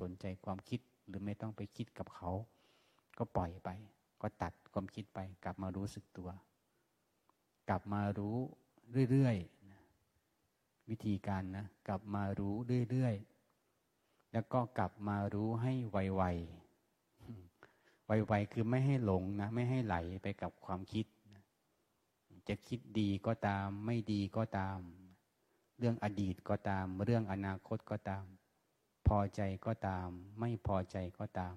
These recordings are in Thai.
สนใจความคิดหรือไม่ต้องไปคิดกับเขา ก็ปล่อยไป ก็ตัดความคิดไป กลับมารู้สึกตัว กลับมารู้เรื่อยๆวิธีการนะกลับมารู้เรื่อยๆแล้วก็กลับมารู้ให้ไวๆไวๆคือไม่ให้หลงนะไม่ให้ไหลไปกับความคิด จะคิดดีก็ตาม ไม่ดีก็ตาม เรื่องอดีตก็ตาม เรื่องอนาคตก็ตาม พอใจก็ตาม ไม่พอใจก็ตาม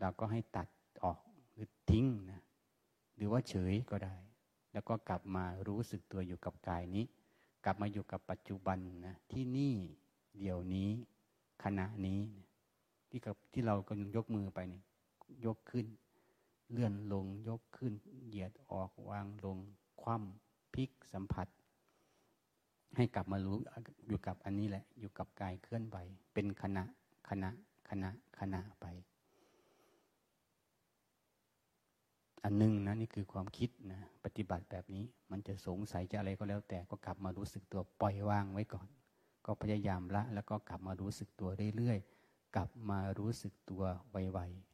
เราก็ให้ตัดออกหรือทิ้งนะหรือว่าเฉยก็ได้ แล้วก็กลับมารู้สึกตัวอยู่กับกายนี้ กลับมาอยู่กับปัจจุบันนะที่นี่เดี๋ยวนี้ ขณะนี้ที่กับที่เราก็ยกมือไปนี่ยกขึ้น เลื่อนลงยกขึ้น เหยียดออกวางลง คว่ำพลิกสัมผัส ให้กลับมารู้อยู่กับอันนี้แหละ อยู่กับกายเคลื่อนไหวเป็นขณะขณะขณะขณะไป อันนึงนะนี่คือความคิดนะปฏิบัติแบบนี้ มันจะสงสัยจะอะไรก็แล้ว แต่ก็กลับมารู้สึกตัวปล่อยวางไว้ก่อน ก็พยายามละ แล้วก็กลับมารู้สึกตัวเรื่อยๆกลับมารู้สึกตัวไวๆ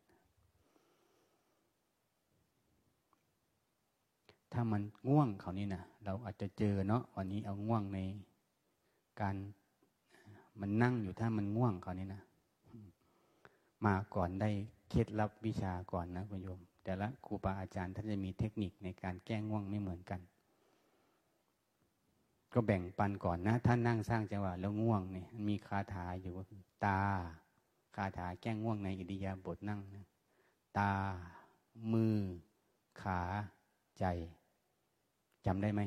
ถ้ามันง่วงเขานี่นะเราอาจจะเจอเนาะวันนี้เอาง่วงในการมันนั่งอยู่ถ้ามันง่วงเขานี่นะมาก่อนได้เคล็ดลับวิชาก่อนนะคุณโยม แต่ละครูบาอาจารย์ท่านจะมีเทคนิคในการแก้ง่วงไม่เหมือนกัน ก็แบ่งปันก่อนนะท่านนั่งสร้างจังหวะแล้วง่วงเนี่ยมีคาถาอยู่ก็คือตา คาถาแก้ง่วงในอิริยาบถนั่งนะตา มือ ขา ใจ จำได้ไหม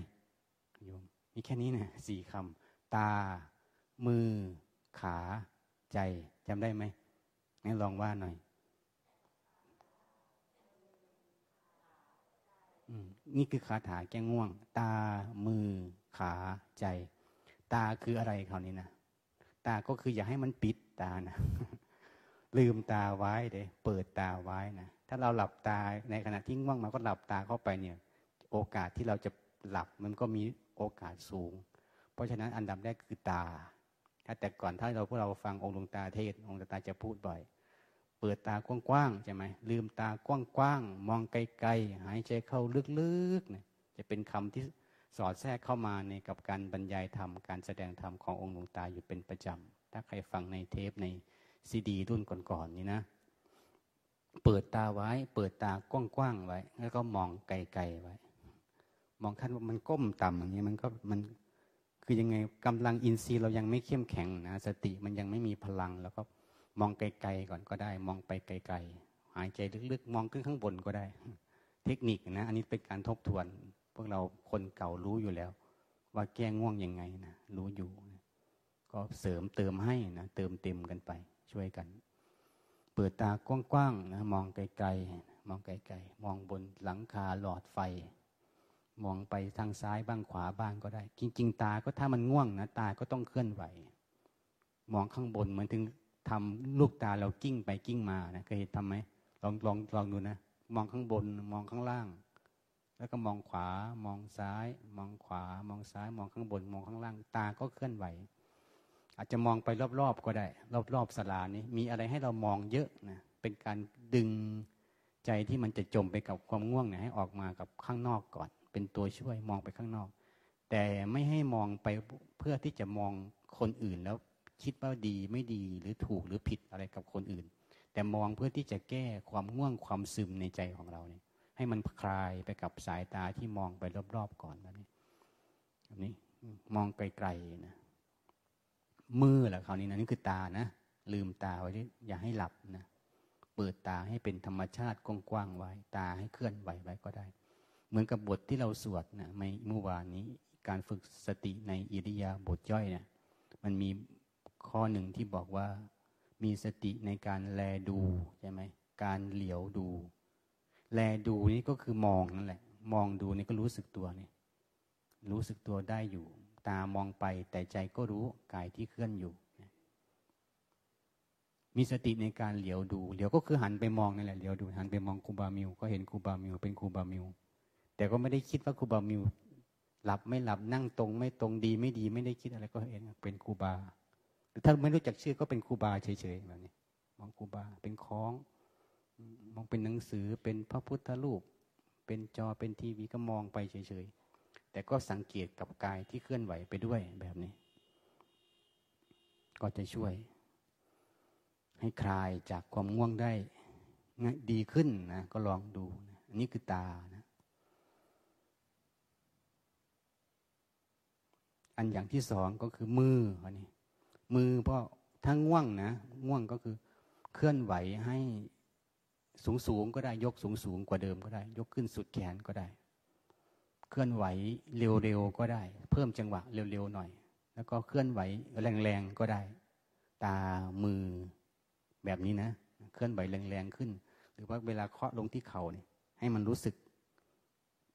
โยมมีแค่นี้นะสี่คำตา มือ ขา ใจจำได้ไหมงั้นลองว่าหน่อยนี่คือคาถาแก้ง่วง ตา มือ ขาใจ ตาคืออะไรคราวนี้นะตาก็คืออย่าให้มันปิดตานะลืมตาไว้เด้เปิดตาไว้นะถ้าเราหลับตาในขณะที่ง่วงมาก็หลับตาเข้าไปเนี่ย โอกาสที่เราจะ หลับมันก็มีโอกาสสูง เพราะฉะนั้นอันดับแรกคือตา ถ้าแต่ก่อนถ้าเราพวกเราฟังองค์หลวงตาเทศ องค์ตาจะพูดบ่อย เปิดตากว้างๆใช่ไหมลืมตากว้างๆมองไกลๆหายใจเข้าลึกๆเนี่ยจะเป็นคำที่สอดแทรกเข้ามาในกับการบรรยายธรรมการแสดงธรรมขององค์หลวงตาอยู่เป็นประจำถ้าใครฟังในเทปในซีดี รุ่นก่อนๆนี่นะ เปิดตาไว้ เปิดตากว้างๆไว้ แล้วก็มองไกลๆไว้ มองท่านว่ามันก้มต่ำอย่างนี้มันก็มันคือยังไงกำลังอินทรีย์เรายังไม่เข้มแข็งนะสติมันยังไม่มีพลัง แล้วก็มองไกลๆก่อนก็ได้ มองไปไกลๆหายใจลึกๆ มองขึ้นข้างบนก็ได้ เทคนิคนะ อันนี้เป็นการทบทวน พวกเราคนเก่ารู้อยู่แล้ว ว่าแก้ง่วงยังไงนะรู้อยู่ ก็เสริมเติมให้นะเติมเต็มกันไป ช่วยกัน เปิดตากว้างๆนะมองไกลๆมองไกลๆมองบนหลังคาหลอดไฟ มองไปทางซ้ายบ้างขวาบ้างก็ได้ จริง ๆ ตาก็ถ้ามันง่วงนะตาก็ต้องเคลื่อนไหว มองข้างบนเหมือนถึงทำลูกตาเรากิ้งไปกิ้งมานะเคยเห็นทำไหมลองลองลองดูนะมองข้างบนมองข้างล่าง แล้วก็มองขวามองซ้าย มองขวามองซ้าย มองข้างบน มองข้างล่าง ตาก็เคลื่อนไหว อาจจะมองไปรอบๆก็ได้ รอบๆสลานี้มีอะไรให้เรามองเยอะนะเป็นการดึงใจที่มันจะจมไปกับความง่วงเนี่ยให้ออกมากับข้างนอกก่อน เป็นตัวช่วยมองไปข้างนอก แต่ไม่ให้มองไปเพื่อที่จะมองคนอื่นแล้วคิดว่าดีไม่ดีหรือถูกหรือผิดอะไรกับคนอื่น แต่มองเพื่อที่จะแก้ความง่วงความซึมในใจของเราเนี่ย ให้มันคลายไปกับสายตาที่มองไปรอบๆก่อนแบบนี้แบบนี้มองไกลๆนะมือแหละคราวนี้นะนี่คือตานะลืมตาไว้อย่าให้หลับนะเปิดตาให้เป็นธรรมชาติกว้างๆไว้ ตาให้เคลื่อนไหวไว้ก็ได้ เหมือนกับบทที่เราสวดนะในเมื่อวานนี้ การฝึกสติในอิริยาบถย่อยเนี่ยมันมีข้อหนึ่งที่บอกว่า มีสติในการแลดูใช่ไหมการเหลียวดู แลดูนี่ก็คือมองนั่นแหละ มองดูนี่ก็รู้สึกตัวนี่รู้สึกตัวได้อยู่ ตามองไปแต่ใจก็รู้กายที่เคลื่อนอยู่มีสติในการเหลียวดู เหลียวก็คือหันไปมองนั่นแหละ เหลียวดู หันไปมองครูบามิว ก็เห็นครูบามิว เป็นครูบามิว แต่ก็ไม่ได้คิดว่าครูบามิวหลับไม่หลับนั่งตรง ไม่ตรงดีไม่ดีไม่ได้คิดอะไรก็เห็นเป็นครูบาหรือถ้าไม่รู้จักชื่อก็เป็นครูบาเฉยๆแบบนี้มองครูบาเป็นคล้อง มองเป็นหนังสือเป็นพระพุทธรูป เป็นจอเป็นทีวีก็มองไปเฉยๆแต่ก็สังเกตกับกายที่เคลื่อนไหวไปด้วยแบบนี้ ก็จะช่วย ให้คลายจากความง่วงได้ดีขึ้นนะก็ลองดูนะอันนี้คือตานะ อันอย่างที่สองก็คือมืออันนี้มือเพราะถ้าง่วงนะง่วงก็คือเคลื่อนไหวให้สูงสูงก็ได้ยกสูงสูงกว่าเดิมก็ได้ ยกขึ้นสุดแขนก็ได้ เคลื่อนไหวเร็วๆก็ได้ เพิ่มจังหวะเร็วๆหน่อย แล้วก็เคลื่อนไหวแรงๆก็ได้ ตามือแบบนี้นะ เคลื่อนไหวแรงๆขึ้น หรือว่าเวลาเคาะลงที่เข่าเนี่ยให้มันรู้สึก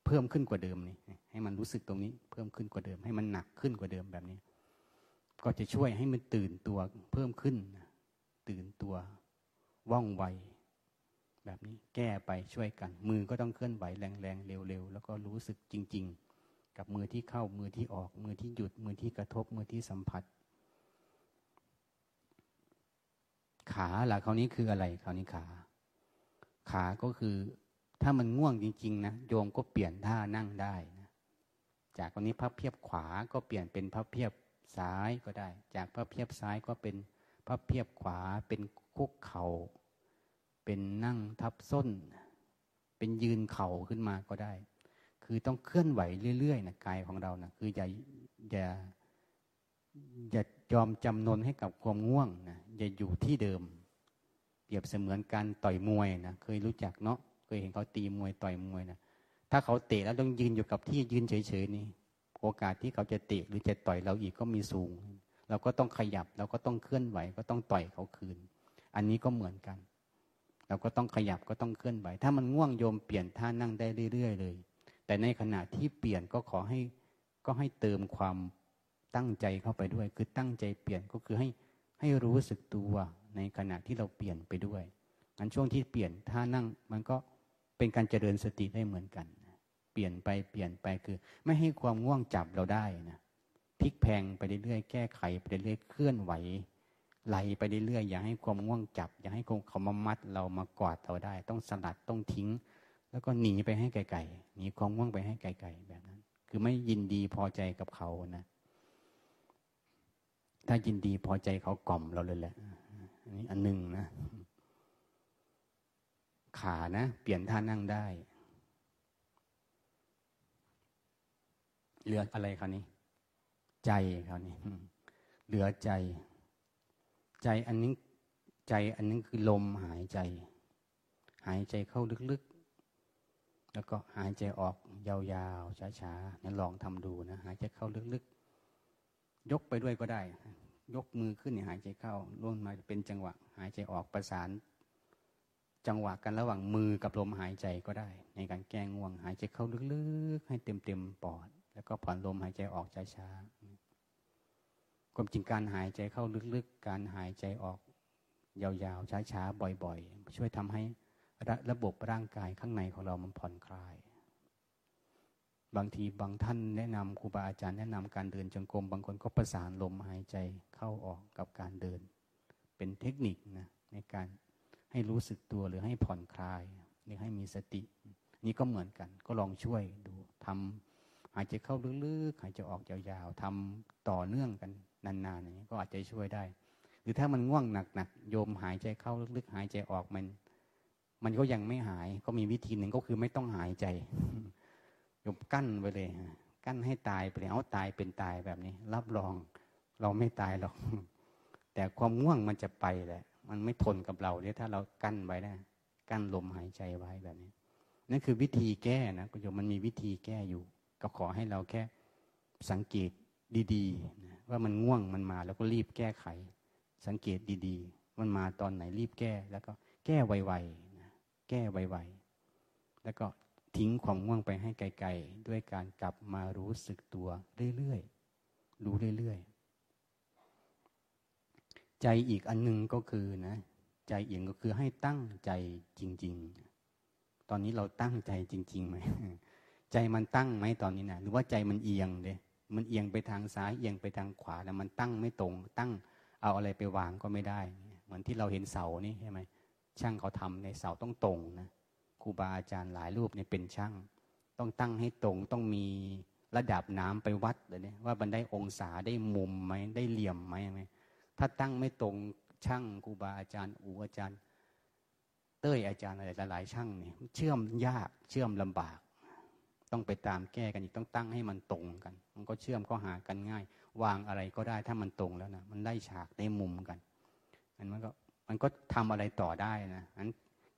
เพิ่มขึ้นกว่าเดิมนี่ให้มันรู้สึกตรงนี้ เพิ่มขึ้นกว่าเดิม ให้มันหนักขึ้นกว่าเดิมแบบนี้ ก็จะช่วยให้มันตื่นตัวเพิ่มขึ้น ตื่นตัวว่องไว แบบนี้แก้ไปช่วยกัน มือก็ต้องเคลื่อนไหวแรงๆเร็วๆแล้วก็รู้สึกจริง ๆ กับมือที่เข้ามือที่ออกมือที่หยุดมือที่กระทบมือที่สัมผัส ขาล่ะคราวนี้คืออะไรคราวนี้ขา ขาก็คือ ถ้ามันง่วงจริง ๆ นะโยมก็เปลี่ยนท่านั่งได้นะจากวันนี้พับเพียบขวาก็เปลี่ยนเป็นพับเพียบซ้ายก็ได้ จากพับเพียบซ้ายก็เป็นพับเพียบขวาเป็นคุกเขา่าเป็นนั่งทับส้น เป็นยืนเข่าขึ้นมาก็ได้ คือต้องเคลื่อนไหวเรื่อยๆนะกายของเรานะคืออย่าอย่าอย่ายอมจำนนให้กับความง่วงนะอย่าอยู่ที่เดิม เปรียบเสมือนการต่อยมวยนะเคยรู้จักเนาะ เคยเห็นเขาตีมวยต่อยมวยนะถ้าเขาเตะแล้วต้องยืนอยู่กับที่ยืนเฉยๆนี่โอกาสที่เขาจะเตะหรือจะต่อยเราอีกก็มีสูง เราก็ต้องขยับเราก็ต้องเคลื่อนไหว ก็ต้องต่อยเขาคืน อันนี้ก็เหมือนกัน เราก็ต้องขยับก็ต้องเคลื่อนไหว ถ้ามันง่วงโยมเปลี่ยนท่านั่งได้เรื่อยๆเลย แต่ในขณะที่เปลี่ยนก็ขอให้ก็ให้เติมความตั้งใจเข้าไปด้วย คือตั้งใจเปลี่ยนก็คือให้ให้รู้สึกตัวในขณะที่เราเปลี่ยนไปด้วยอันช่วงที่เปลี่ยนท่านั่งมันก็ เป็นการเจริญสติได้เหมือนกัน เปลี่ยนไปเปลี่ยนไปคือ ไม่ให้ความง่วงจับเราได้นะพลิกแพงไปเรื่อยๆแก้ไขไปเรื่อยๆเคลื่อนไหวไหลไปเรื่อยๆอย่าให้ความง่วงจับ อย่าให้เขามามัดเรามากอดเราได้ ต้องสลัดต้องทิ้ง แล้วก็หนีไปให้ไกลๆหนีความง่วงไปให้ไกลๆแบบนั้น คือไม่ยินดีพอใจกับเขานะ ถ้ายินดีพอใจเขากล่อมเราเลยแหละอันนี้อันหนึ่งนะ ขานะ เปลี่ยนท่านั่งได้ เหลืออะไรคราวนี้ ใจคราวนี้เหลือใจ ใจอันนี้ใจอันนี้คือลมหายใจ หายใจเข้าลึกๆ แล้วก็หายใจออกยาวๆ ช้าๆนี่ลองทำดูนะ หายใจเข้าลึกๆ ยกไปด้วยก็ได้ ยกมือขึ้นหายใจเข้าล่วงมาเป็นจังหวะ หายใจออกประสาน จังหวะกันระหว่างมือกับลมหายใจก็ได้ ในการแก้ง่วงหายใจเข้าลึกๆ ให้เต็มๆปอด แล้วก็ผ่อนลมหายใจออกช้าๆความจริงการหายใจเข้าลึกๆ การหายใจออก ยาวๆช้าๆบ่อยๆ ช่วยทำให้ระระบบร่างกายข้างในของเรามันผ่อนคลาย บางทีบางท่านแนะนำครูบาอาจารย์แนะนำการเดินจงกรมบางคนก็ประสานลมหายใจเข้าออกกับการเดิน เป็นเทคนิคนะในการ ให้รู้สึกตัวหรือให้ผ่อนคลาย หรือให้มีสติ นี่ก็เหมือนกัน ก็ลองช่วยดูทำหายใจเข้าลึกๆหายใจออกยาวๆทำต่อเนื่องกันนานๆอย่างนี้ก็อาจจะช่วยได้ หรือถ้ามันง่วงหนักๆโยมหายใจเข้าลึกๆ หายใจออกมัน มันก็ยังไม่หายก็มีวิธีหนึ่งก็คือไม่ต้องหายใจโยมกั้นไปเลย กั้นให้ตายไปเลยเอาตายเป็นตายแบบนี้ รับรอง เราไม่ตายหรอกแต่ความง่วงมันจะไปแหละ มันไม่ทนกับเราเนี่ยถ้าเรากั้นไว้นะกั้นลมหายใจไว้แบบนี้นั่นคือวิธีแก้นะคุณโยมมันมีวิธีแก้อยู่ ก็ขอให้เราแค่สังเกตดีๆนะว่ามันง่วงมันมาแล้วก็รีบแก้ไข สังเกตดีๆ มันมาตอนไหนรีบแก้ แล้วก็แก้ไวๆนะแก้ไวๆแล้วก็ทิ้งความง่วงไปให้ไกลๆด้วยการกลับมารู้สึกตัวเรื่อยๆรู้เรื่อยๆ ใจอีกอันหนึ่งก็คือนะ ใจเอียงก็คือให้ตั้งใจจริง ๆ ตอนนี้เราตั้งใจจริงๆไหมใจมันตั้งไหมตอนนี้นะหรือว่าใจมันเอียงเลยมันเอียงไปทางซ้ายเอียงไปทางขวาแล้วมันตั้งไม่ตรง ตั้งเอาอะไรไปวางก็ไม่ได้เหมือนที่เราเห็นเสานี่ใช่ไหมช่างเขาทำในเสาต้องตรงนะครูบาอาจารย์หลายรูปเนี่ยเป็นช่าง ต้องตั้งให้ตรงต้องมีระดับน้ำไปวัดเลยเนี่ยว่ามันได้องศาได้มุมไหมได้เหลี่ยมไหม ถ้าตั้งไม่ตรงช่างครูบาอาจารย์อูอาจารย์ เต้ยอาจารย์อะไรหลายๆช่างเนี่ยเชื่อมยากเชื่อมลำบาก ต้องไปตามแก้กันอีกต้องตั้งให้มันตรงกัน มันก็เชื่อมก็หากันง่าย วางอะไรก็ได้ถ้ามันตรงแล้วนะมันได้ฉากได้มุมกันอันมันก็มันก็ทำอะไรต่อได้นะอัน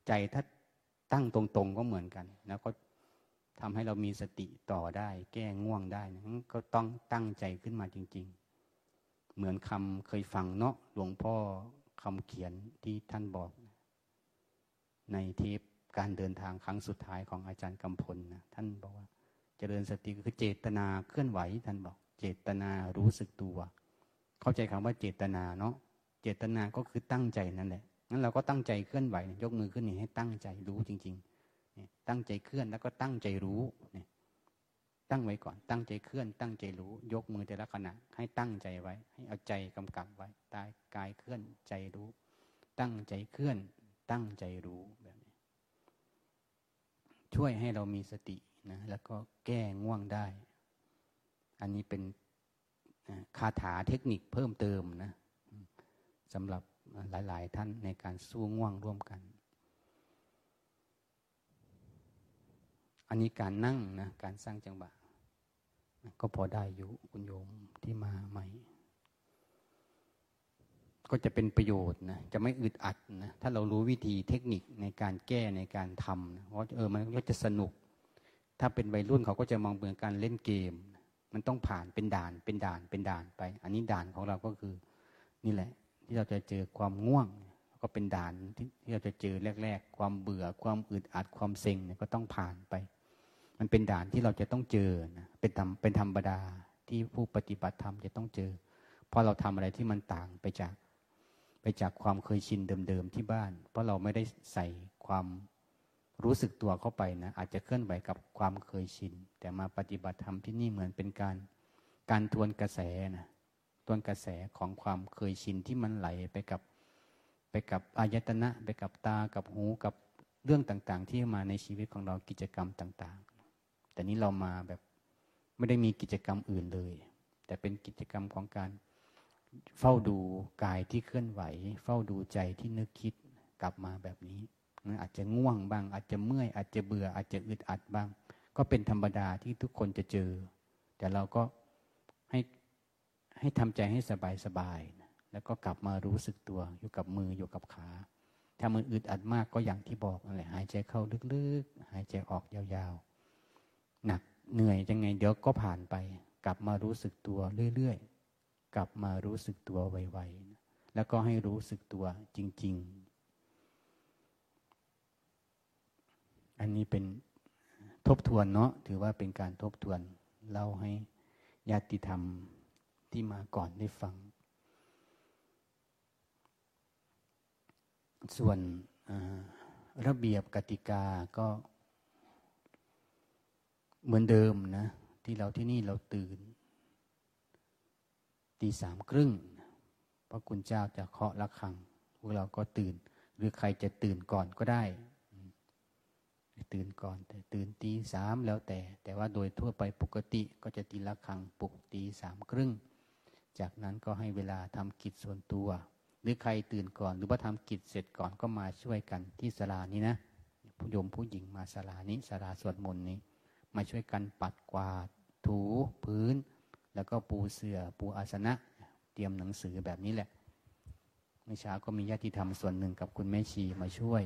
ใจถ้าตั้งตรงๆก็เหมือนกัน แล้วก็ทำให้เรามีสติต่อได้ แก้ง่วงได้นะก็ต้องตั้งใจขึ้นมาจริงๆ เหมือนคำเคยฟังเนาะหลวงพ่อคำเขียนที่ท่านบอก ในเทปการเดินทางครั้งสุดท้ายของอาจารย์กำพลนะท่านบอกว่า เจริญสติก็คือเจตนาเคลื่อนไหว ท่านบอก เจตนารู้สึกตัว เข้าใจคำว่าเจตนาเนาะเจตนาก็คือตั้งใจนั่นแหละงั้นเราก็ตั้งใจเคลื่อนไหว ยกมือขึ้นนี่ให้ตั้งใจรู้จริงๆตั้งใจเคลื่อนแล้วก็ตั้งใจรู้เนี่ย ตั้งไว้ก่อน ตั้งใจเคลื่อน ตั้งใจรู้ ยกมือแต่ละขณะ ให้ตั้งใจไว้ ให้เอาใจกำกับไว้ตายกายเคลื่อนใจรู้ ตั้งใจเคลื่อน ตั้งใจรู้แบบนี้ ช่วยให้เรามีสตินะแล้วก็แก้ง่วงได้ อันนี้เป็นคาถาเทคนิคเพิ่มเติมนะสำหรับหลาย ๆ ท่านในการสู้ง่วงร่วมกัน อันนี้การนั่งนะ การสร้างจังหวะ ก็พอได้อยู่คุณโยมที่มาใหม่ ก็จะเป็นประโยชน์นะจะไม่อึดอัดนะถ้าเรารู้วิธีเทคนิคในการแก้ในการทำนะเพราะเออมันก็จะสนุก ถ้าเป็นวัยรุ่นเขาก็จะมองเหมือนการเล่นเกม มันต้องผ่านเป็นด่านเป็นด่านเป็นด่านไป อันนี้ด่านของเราก็คือ นี่แหละ ที่เราจะเจอความง่วง ก็เป็นด่านที่เราจะเจอแรก ๆ ความเบื่อความอึดอัดความเซ็งเนี่ยก็ต้องผ่านไป มันเป็นด่านที่เราจะต้องเจอนะเป็นธรรมเป็นธรรมดาที่ผู้ปฏิบัติธรรมจะต้องเจอ เพราะเราทำอะไรที่มันต่างไปจาก ไปจากความเคยชินเดิมๆที่บ้าน เพราะเราไม่ได้ใส่ความรู้สึกตัวเข้าไปนะอาจจะเคลื่อนไหวกับความเคยชิน แต่มาปฏิบัติธรรมที่นี่เหมือนเป็นการการทวนกระแสนะต้นกระแสของความเคยชินที่มันไหลไปกับไปกับอายตนะ ไปกับตากับหูกับเรื่องต่างๆ ที่มาในชีวิตของเรากิจกรรมต่าง ๆ แต่นี้เรามาแบบไม่ได้มีกิจกรรมอื่นเลย แต่เป็นกิจกรรมของการเฝ้าดูกายที่เคลื่อนไหว เฝ้าดูใจที่นึกคิดกลับมาแบบนี้อาจจะง่วงบ้าง อาจจะเมื่อย อาจจะเบื่อ อาจจะอึดอัดบ้าง ก็เป็นธรรมดาที่ทุกคนจะเจอ แต่เราก็ให้ให้ทำใจให้สบายสบายแล้วก็กลับมารู้สึกตัว อยู่กับมืออยู่กับขา ถ้ามันอึดอัดมากก็อย่างที่บอกนั่นแหละหายใจเข้าลึกๆ หายใจออกยาวๆ หนักเหนื่อยยังไง เดี๋ยวก็ผ่านไป กลับมารู้สึกตัวเรื่อยๆ กลับมารู้สึกตัวไวๆ แล้วก็ให้รู้สึกตัวจริง ๆ อันนี้เป็นทบทวนเนาะถือว่าเป็นการทบทวนเล่าให้ญาติธรรมที่มาก่อนได้ฟัง ส่วนระเบียบกติกาก็ เหมือนเดิมนะ ที่เราที่นี่เราตื่น ตีสามครึ่งพระคุณเจ้าจะเคาะระฆังพวกเราก็ตื่น หรือใครจะตื่นก่อนก็ได้ตื่นก่อนแต่ตื่นตีสามแล้วแต่ แต่ว่าโดยทั่วไปปกติก็จะตีระฆังปลุกตีสามครึ่ง จากนั้นก็ให้เวลาทำกิจส่วนตัว หรือใครตื่นก่อน หรือว่าทำกิจเสร็จก่อนก็มาช่วยกันที่ศาลานี้นะผู้ยมผู้หญิงมาศาลานี้ศาลาสวดมนต์นี้ มาช่วยกันปัดกวาด ถูพื้น แล้วก็ปูเสือ่อปูอาสนะ เตรียมหนังสือแบบนี้แหละเมื่อเช้าก็มีญาติธรรมส่วนหนึ่งกับคุณแม่ชีมาช่วย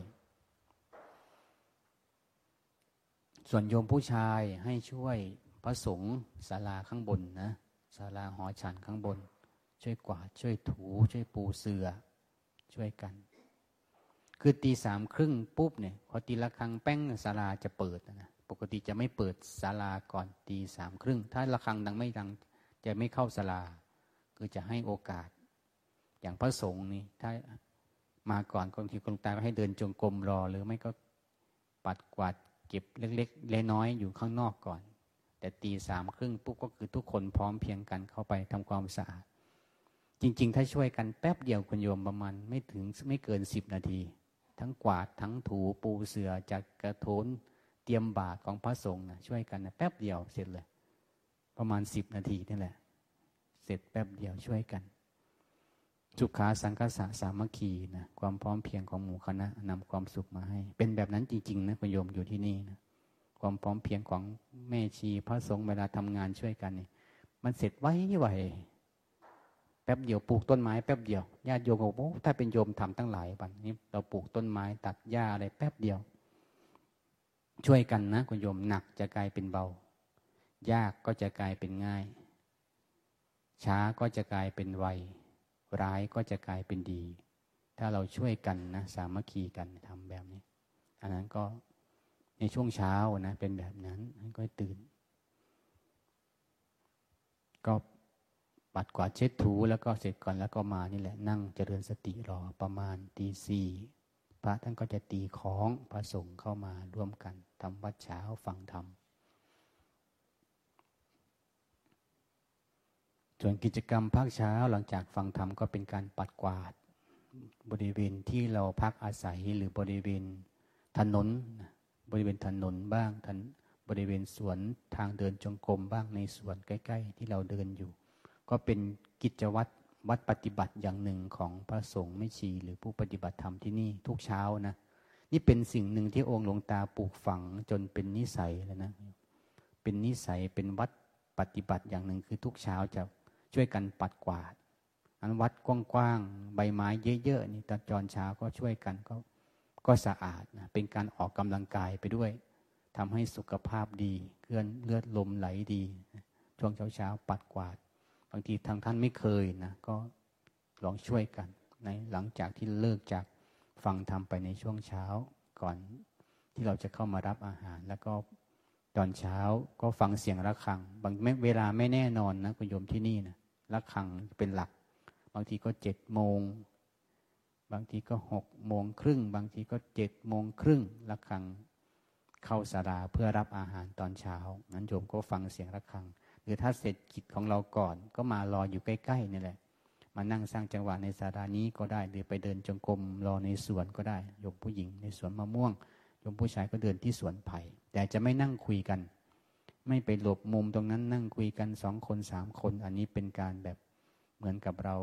ส่วนโยมผู้ชายให้ช่วยพระสงฆ์ศาลาข้างบนนะศาลาหอฉันข้างบน ช่วยกวาดช่วยถู ช่วยปูเสือช่วยกัน คือตีสามครึ่งปุ๊บเนี่ยพอตีละครั้งแป้งศาลาจะเปิดนะ ปกติจะไม่เปิดศาลาก่อนตีสามครึ่ง ถ้าละคังดังไม่ดังจะไม่เข้าศาลา คือจะให้โอกาส อย่างพระสงฆ์นี่ถ้ามาก่อนคนที่คนตายก็ให้เดินจงกรมรอ หรือไม่ก็ปัดกวาดเก็บเล็กๆเล็กน้อยอยู่ข้างนอกก่อน แต่ตีสามครึ่งปุ๊บก็คือทุกคนพร้อมเพียงกันเข้าไปทำความสะอาดจริง ๆ ถ้าช่วยกันแป๊บเดียวคุณโยมประมาณไม่ถึงไม่เกินสิบนาที ทั้งกวาดทั้งถูปูเสือจัดกระโถน เตรียมบาตรของพระสงฆ์นะช่วยกันนะแป๊บเดียวเสร็จเลย ประมาณสิบนาทีนี่แหละ เสร็จแป๊บเดียวช่วยกันสุขาสังคสะสามัคคีนะความพร้อมเพียงของหมู่คณะนำความสุขมาให้ เป็นแบบนั้นจริงๆนะคุณโยมอยู่ที่นี่นะความพร้อมเพียงของแม่ชีพระสงฆ์เวลาทำงานช่วยกันนี่มันเสร็จไวไวแป๊บเดียวปลูกต้นไม้แป๊บเดียวญาติโยมบอกโอ้ถ้าเป็นโยมทำตั้งหลายวันนี้เราปลูกต้นไม้ตัดหญ้าอะไรแป๊บเดียว ช่วยกันนะคุณโยมหนักจะกลายเป็นเบา ยากก็จะกลายเป็นง่าย ช้าก็จะกลายเป็นไว ร้ายก็จะกลายเป็นดี ถ้าเราช่วยกันนะ สามัคคีกันทำแบบนี้ อันนั้นก็ในช่วงเช้านะเป็นแบบนั้นก็ตื่น ก็ปัดกวาดเช็ดถูแล้วก็เสร็จก่อนแล้วก็มานี่แหละ นั่งเจริญสติรอประมาณตีสี่ พระท่านก็จะตีของพระสงฆ์เข้ามาร่วมกันทำวัดเช้าฟังธรรม ส่วนกิจกรรมภาคเช้าหลังจากฟังธรรมก็เป็นการปัดกวาด บริเวณที่เราพักอาศัยหรือบริเวณถนน บริเวณถนนบ้างทบริเวณสวนทางเดินจงกรมบ้างในสวนใกล้ ๆ ที่เราเดินอยู่ ก็เป็นกิจวัตร วัดปฏิบัติอย่างหนึ่งของพระสงฆ์ไม่ชีหรือผู้ปฏิบัติธรรมที่นี่ทุกเช้านะ นี่เป็นสิ่งหนึ่งที่องค์หลวงตาปลูกฝังจนเป็นนิสัยแล้วนะ เป็นนิสัยเป็นวัดปฏิบัติอย่างหนึ่งคือทุกเช้าจะช่วยกันปัดกวาด อันวัดกว้างๆใบไม้เยอะๆนี่ตอนจอนเช้าก็ช่วยกันก็ก็สะอาดนะเป็นการออกกำลังกายไปด้วยทำให้สุขภาพดี เคลื่อนเลือดลมไหลดี ช่วงเช้าๆปัดกวาด บางทีทางท่านไม่เคยนะก็ลองช่วยกันในหลังจากที่เลิกจากฟังทำไปในช่วงเช้า ก่อนที่เราจะเข้ามารับอาหาร แล้วก็ตอนเช้าก็ฟังเสียงระฆัง บางเวลาไม่แน่นอนนะคุณโยมที่นี่นะระฆังเป็นหลัก บางทีก็เจ็ดโมงบางทีก็หกโมงครึ่ง บางทีก็เจ็ดโมงครึ่งระฆังเข้าสาราเพื่อรับอาหารตอนเช้านั้นโยมก็ฟังเสียงระฆัง หรือถ้าเสร็จกิจของเราก่อน ก็มารออยู่ใกล้ๆนี่แหละ มานั่งสร้างจังหวะในสารานี้ก็ได้ หรือไปเดินจงกรมรอในสวนก็ได้โยมผู้หญิงในสวนมะม่วงโยมผู้ชายก็เดินที่สวนไผ่แต่จะไม่นั่งคุยกัน ไม่ไปหลบมุมตรงนั้นนั่งคุยกันสองคนสามคน อันนี้เป็นการแบบเหมือนกับเรา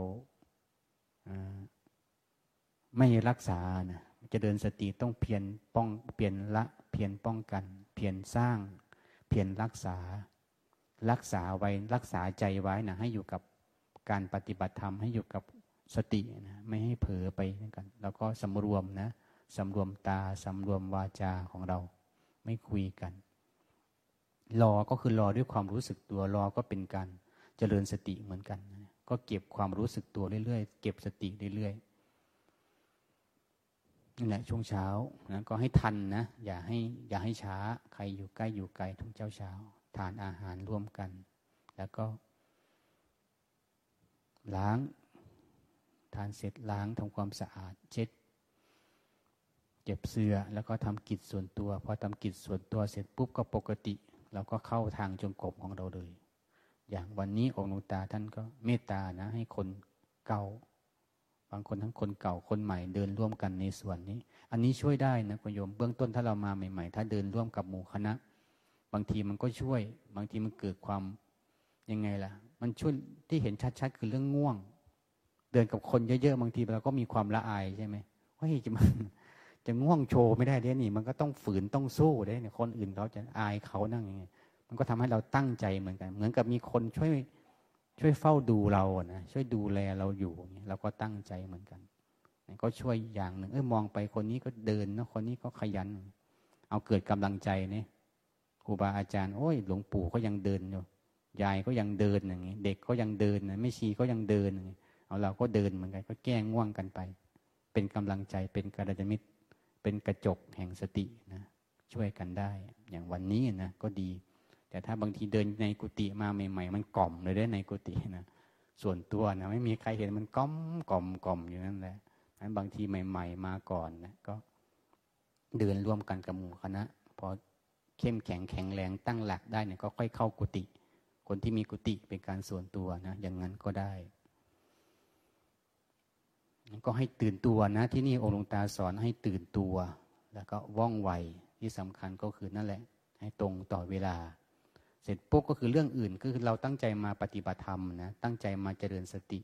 ไม่รักษานะจะเดินสติต้องเพียรป้องเปลี่ยนละ เพียรป้องกัน เพียรสร้าง เพียรรักษา รักษาไว้รักษาใจไว้นะให้อยู่กับการปฏิบัติธรรมให้อยู่กับสตินะไม่ให้เผลอไปกัน แล้วก็สำรวมนะสำรวมตาสำรวมวาจาของเรา ไม่คุยกัน รอก็คือรอด้วยความรู้สึกตัวรอก็เป็นการเจริญสติเหมือนกันก็เก็บความรู้สึกตัวเรื่อยๆเก็บสติเรื่อยๆนี่แหละช่วงเช้านะก็ให้ทันนะอย่าให้อย่าให้ช้า ใครอยู่ใกล้อยู่ไกลทุกเจ้าเช้า ทานอาหารร่วมกัน แล้วก็ ล้าง ทานเสร็จล้างทำความสะอาด เช็ดเก็บเสื้อแล้วก็ทำกิจส่วนตัวพอทำกิจส่วนตัวเสร็จปุ๊บก็ปกติ เราก็เข้าทางจงกรมของเราเลย อย่างวันนี้องค์หลวงตาท่านก็เมตตานะ ให้คนเก่า บางคนทั้งคนเก่าคนใหม่เดินร่วมกันในส่วนนี้ อันนี้ช่วยได้นะคุณโยมเบื้องต้นถ้าเรามาใหม่ ๆ ถ้าเดินร่วมกับหมู่คณะ บางทีมันก็ช่วย บางทีมันเกิดความยังไงล่ะ มันช่วยที่เห็นชัดๆ คือเรื่องง่วง เดินกับคนเยอะๆ บางทีเราก็มีความละอายใช่ไหมว่าจะมันจะง่วงโชว์ไม่ได้เด้นี่ มันก็ต้องฝืนต้องสู้เด้เนี่ยคนอื่นเขาจะอายเขานั่งย่างเงี้ยมันก็ทำให้เราตั้งใจเหมือนกัน เหมือนกับมีคนช่วยช่วยเฝ้าดูเรานะช่วยดูแลเราอยู่เนี่ยเราก็ตั้งใจเหมือนกันก็ช่วยอย่างหนึ่งเออมองไปคนนี้ก็เดินนะคนนี้ก็ขยัน เอาเกิดกำลังใจเนี่ย รูบาอาจารย์โอ้ยหลวงปู่ก็ยังเดินอยู่ยายก็ยังเดินอย่างนี้ เด็กก็ยังเดินนะไม่ชีก็ยังเดินอย่างนี้เอาเราก็เดินเหมือนกันก็แก้ง่วงกันไป เป็นกำลังใจเป็นกระดามิตร เป็นกระจกแห่งสตินะช่วยกันได้ อย่างวันนี้นะก็ดี แต่ถ้าบางทีเดินในกุฏิมาใหม่ ๆ มันกล่อมเลยได้ในกุฏินะส่วนตัวนะไม่มีใครเห็นมันก้มกล่อมกล่อมอยู่นั่นแหละนั้นบางทีใหม่ ๆ มาก่อนนะก็เดินร่วมกันกับหมู่คณะพอ เข้มแข็งแข็งแรงตั้งหลักได้เนี่ยก็ค่อยเข้ากุฏิคนที่มีกุฏิเป็นการส่วนตัวนะอย่างนั้นก็ได้ก็ให้ตื่นตัวนะ ที่นี่องค์หลวงตาสอนให้ตื่นตัว แล้วก็ว่องไวที่สำคัญก็คือนั่นแหละ ให้ตรงต่อเวลา เสร็จปุ๊บก็คือเรื่องอื่นก็คือเราตั้งใจมาปฏิบัติธรรมนะตั้งใจมาเจริญสติ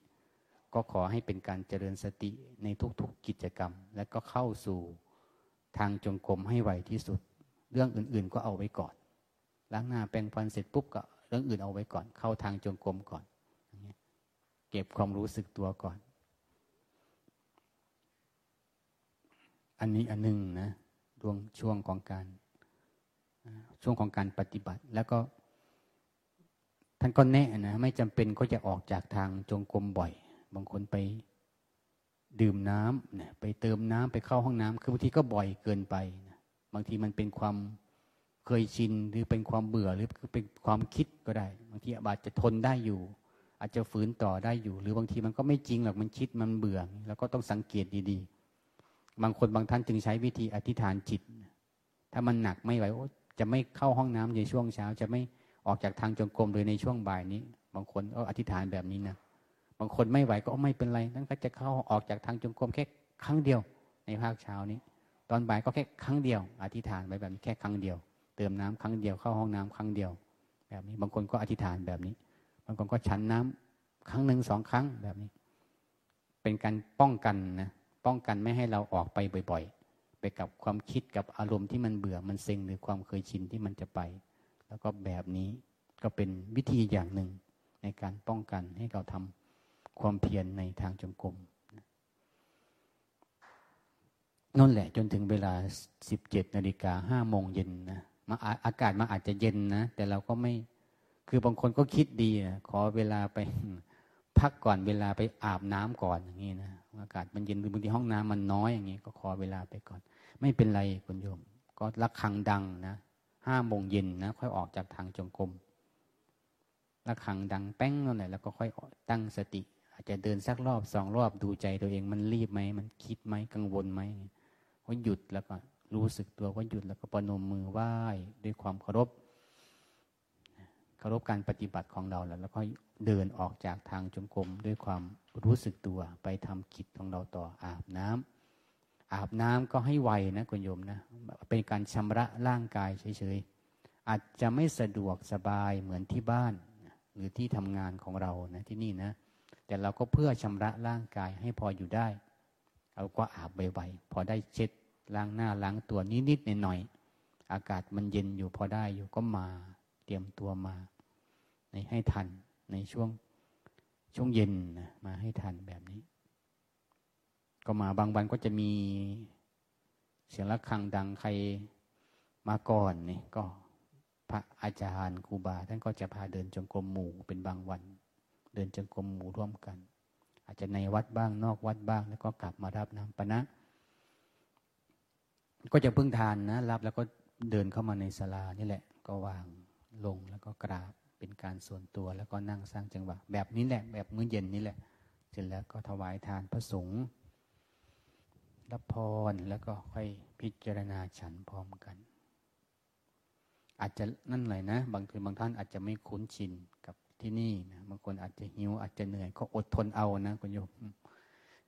ก็ขอให้เป็นการเจริญสติในทุกๆกิจกรรม และก็เข้าสู่ทางจงกรมให้ไวที่สุด เรื่องอื่น ๆ ก็เอาไว้ก่อน ล้างหน้าแปรงฟันเสร็จปุ๊บก็เรื่องอื่นเอาไว้ก่อน เข้าทางจงกรมก่อนเก็บความรู้สึกตัวก่อน อันนี้อันหนึ่งนะดวงช่วงของการช่วงของการปฏิบัติ แล้วก็ท่านก็แน่นะไม่จำเป็นก็จะออกจากทางจงกรมบ่อย บางคนไปดื่มน้ำเนี่ยไปเติมน้ำไปเข้าห้องน้ำคือบางทีก็บ่อยเกินไปนะ บางทีมันเป็นความเคยชินหรือเป็นความเบื่อหรือเป็นความคิดก็ได้ บางทีอาจจะทนได้อยู่ อาจจะฝืนต่อได้อยู่ หรือบางทีมันก็ไม่จริงหรอกมันคิดมันเบื่อ แล้วก็ต้องสังเกตดีๆ บางคนบางท่านจึงใช้วิธีอธิษฐานจิต ถ้ามันหนักไม่ไหวจะไม่เข้าห้องน้ำในช่วงเช้า จะไม่ออกจากทางจงกรมเลยในช่วงบ่ายนี้ บางคนก็อธิษฐานแบบนี้นะบางคนไม่ไหวก็ไม่เป็นไรนั่นก็จะเข้าออกจากทางจงกรมแค่ครั้งเดียวในภาคเช้านี้ ตอนบ่ายก็แค่ครั้งเดียว อธิษฐานไปแบบนี้แค่ครั้งเดียว เติมน้ำครั้งเดียวเข้าห้องน้ำครั้งเดียว แบบนี้ บางคนก็อธิษฐานแบบนี้ บางคนก็ฉันน้ำครั้งหนึ่งสองครั้งแบบนี้ เป็นการป้องกันนะป้องกันไม่ให้เราออกไปบ่อย ๆ ไปกับความคิดกับอารมณ์ที่มันเบื่อมันเซ็งหรือความเคยชินที่มันจะไป แล้วก็แบบนี้ก็เป็นวิธีอย่างหนึ่งในการป้องกันให้เราทำความเพียรในทางจงกรม นั่นแหละจนถึงเวลาสิบเจ็ดนาฬิกาห้าโมงเย็นนะมาอากาศมาอาจจะเย็นนะ แต่เราก็ไม่ คือบางคนก็คิดดีนะขอเวลาไปพักก่อนเวลาไปอาบน้ำก่อนอย่างนี้นะอากาศมันเย็นหรือบางทีห้องน้ำมันน้อยอย่างนี้ ก็ขอเวลาไปก่อน ไม่เป็นไรคุณโยม ก็รักคังดังนะห้าโมงเย็นนะ ค่อยออกจากทางจงกรมรักคังดังแป้งนั่นแหละแล้วก็ค่อยตั้งสติ อาจจะเดินสักรอบสองรอบดูใจตัวเองมันรีบไหมมันคิดไหมกังวลไหม ก็หยุดแล้วก็รู้สึกตัวว่าหยุดแล้วก็ประนมมือไหว้ด้วยความเคารพเคารพการปฏิบัติของเราแล้วแล้วก็เดินออกจากทางจงกรมด้วยความรู้สึกตัวไปทำกิจของเราต่ออาบน้ำอาบน้ำก็ให้ไวนะคุณโยมนะเป็นการชำระร่างกายเฉยๆอาจจะไม่สะดวกสบายเหมือนที่บ้าน หรือที่ทำงานของเรานะที่นี่นะ แต่เราก็เพื่อชำระร่างกายให้พออยู่ได้ เราก็อาบไวๆพอได้เช็ดล้างหน้าล้างตัวนิดๆหน่อยๆอากาศมันเย็นอยู่พอได้อยู่ก็มา เตรียมตัวมาในให้ทันในช่วงช่วงเย็นนะมาให้ทันแบบนี้ ก็มาบางวันก็จะมีเสียงะระฆังดังใครมาก่อนนี่ก็พระอาจารย์ครูบาท่านก็จะพาเดินจงกรมหมู่เป็นบางวัน เดินจงกรมหมู่ร่วมกัน อาจจะในวัดบ้างนอกวัดบ้าง แล้วก็กลับมารับน้ำปนะก็จะพึ่งทานนะ รับแล้วก็เดินเข้ามาในศาลานี่แหละ ก็วางลงแล้วก็กราบเป็นการส่วนตัวแล้วก็นั่งสร้างจังหวะ แบบนี้แหละ แบบมื้อเย็นนี้แหละ เสร็จแล้วก็ถวายทานพระสงฆ์รับพรแล้วก็ค่อยพิจารณาฉันพร้อมกัน อาจจะนั่นเลยนะ บางทีบางท่านอาจจะไม่คุ้นชินกับ ที่นี่นะบางคนอาจจะหิวอาจจะเหนื่อยก็อดทนเอานะคุณโยม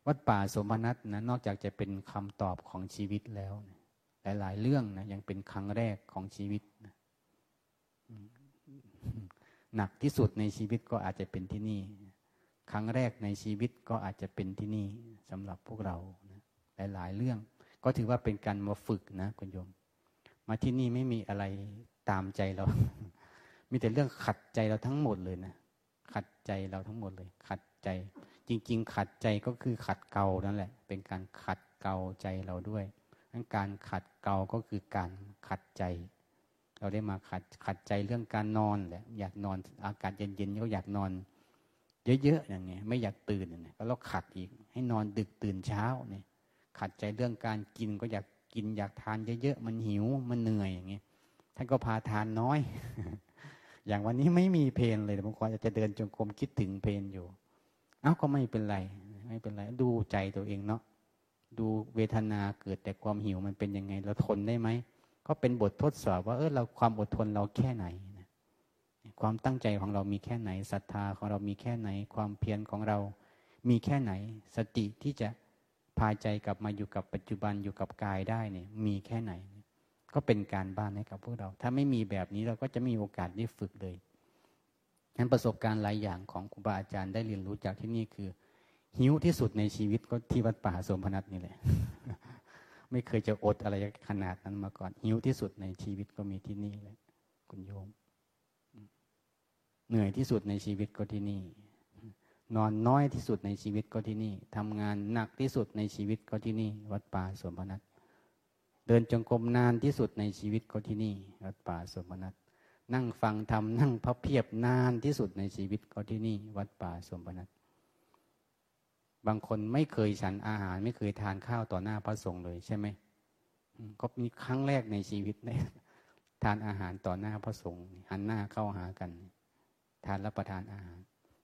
วัดป่าสมนัตนะนอกจากจะเป็นคำตอบของชีวิตแล้วหลาย ๆ เรื่องนะยังเป็นครั้งแรกของชีวิตนะหนักที่สุดในชีวิตก็อาจจะเป็นที่นี่ ครั้งแรกในชีวิตก็อาจจะเป็นที่นี่สำหรับพวกเรานะหลายๆเรื่อง ก็ถือว่าเป็นการมาฝึกนะคุณโยม มาที่นี่ไม่มีอะไรตามใจเรา มีแต่เรื่องขัดใจเราทั้งหมดเลยนะขัดใจเราทั้งหมดเลย ขัดใจ จริง ๆ ขัดใจก็คือขัดเกานั่นแหละ เป็นการขัดเกาใจเราด้วยการขัดเกาก็คือการขัดใจ เราได้มาขัดขัดใจเรื่องการนอนแหละอยากนอนอากาศเย็นๆก็อยากนอน เยอะๆอย่างเงี้ยไม่อยากตื่นเนี่ยก็เราขัดอีก ให้นอนดึกตื่นเช้าเนี่ย ขัดใจเรื่องการกินก็อยากกินอยากทานเยอะๆมันหิวมันเหนื่อยอย่างเงี้ยท่านก็พาทานน้อย อย่างวันนี้ไม่มีเพนเลยบางคนจจะเดินจงกรมคิดถึงเพนอยู่ เอ้าก็ไม่เป็นไร ไม่เป็นไร ดูใจตัวเองเนาะดูเวทนาเกิดแต่ความหิวมันเป็นยังไง เราทนได้ไหมก็เป็นบททดสอบว่าเออเราความอดทนเราแค่ไหนนะความตั้งใจของเรามีแค่ไหนศรัทธาของเรามีแค่ไหน ความเพียรของเรามีแค่ไหน สติที่จะพาใจกลับมาอยู่กับปัจจุบันอยู่กับกายได้เนี่ย มีแค่ไหน ก็เป็นการบ้านให้กับพวกเรา ถ้าไม่มีแบบนี้เราก็จะไม่มีโอกาสได้ฝึกเลยฉะนั้นประสบการณ์หลายอย่างของครูบาอาจารย์ได้เรียนรู้จากที่นี่คือ หิวที่สุดในชีวิตก็ที่วัดป่าสมพนัทนี่แหละ ไม่เคยจะอดอะไรขนาดนั้นมาก่อน หิวที่สุดในชีวิตก็มีที่นี่เลยคุณโยม เหนื่อยที่สุดในชีวิตก็ที่นี่ นอนน้อยที่สุดในชีวิตก็ที่นี่ทำงานหนักที่สุดในชีวิตก็ที่นี่ วัดป่าสมพนัท เดินจงกรมนานที่สุดในชีวิตก็ที่นี่วัดป่าสมพนัทนั่งฟังธรรมนั่งพับเพียบนานที่สุดในชีวิตก็ที่นี่ วัดป่าสมพนัทบางคนไม่เคยฉันอาหาร ไม่เคยทานข้าวต่อหน้าพระสงฆ์เลยใช่ไหมก็มีครั้งแรกในชีวิตได้ทานอาหารต่อหน้าพระสงฆ์หันหน้าเข้าหากัน ทานรับประทานอาหาร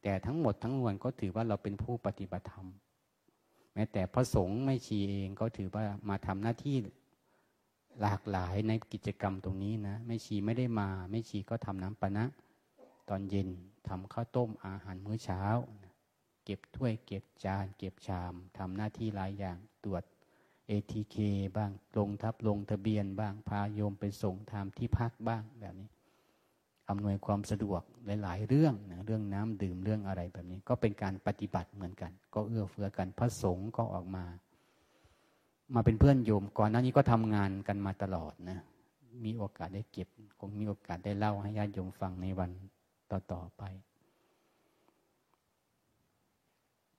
แต่ทั้งหมดทั้งมวลก็ถือว่าเราเป็นผู้ปฏิบัติธรรม แม้แต่พระสงฆ์ไม่ชีเองก็ถือว่ามาทำหน้าที่ หลากหลายในกิจกรรมตรงนี้นะไม่ชีไม่ได้มาไม่ชีก็ทำน้ำปะนะ ตอนเย็นทำข้าวต้มอาหารมื้อเช้า เก็บถ้วยเก็บจาน เก็บชามทำหน้าที่หลายอย่างตรวจ ATK บ้างลงทับลงทะเบียนบ้างพาโยมไปส่งทำที่พักบ้างแบบนี้อำนวยความสะดวกหลาย ๆ เรื่องนะเรื่องน้ำดื่มเรื่องอะไรแบบนี้ ก็เป็นการปฏิบัติเหมือนกัน ก็เอื้อเฟื้อกันพระสงฆ์ก็ออกมา มาเป็นเพื่อนโยม ก่อนหน้านี้ก็ทำงานกันมาตลอดนะ มีโอกาสได้เก็บ คงมีโอกาสได้เล่าให้ญาติโยมฟังในวันต่อๆไป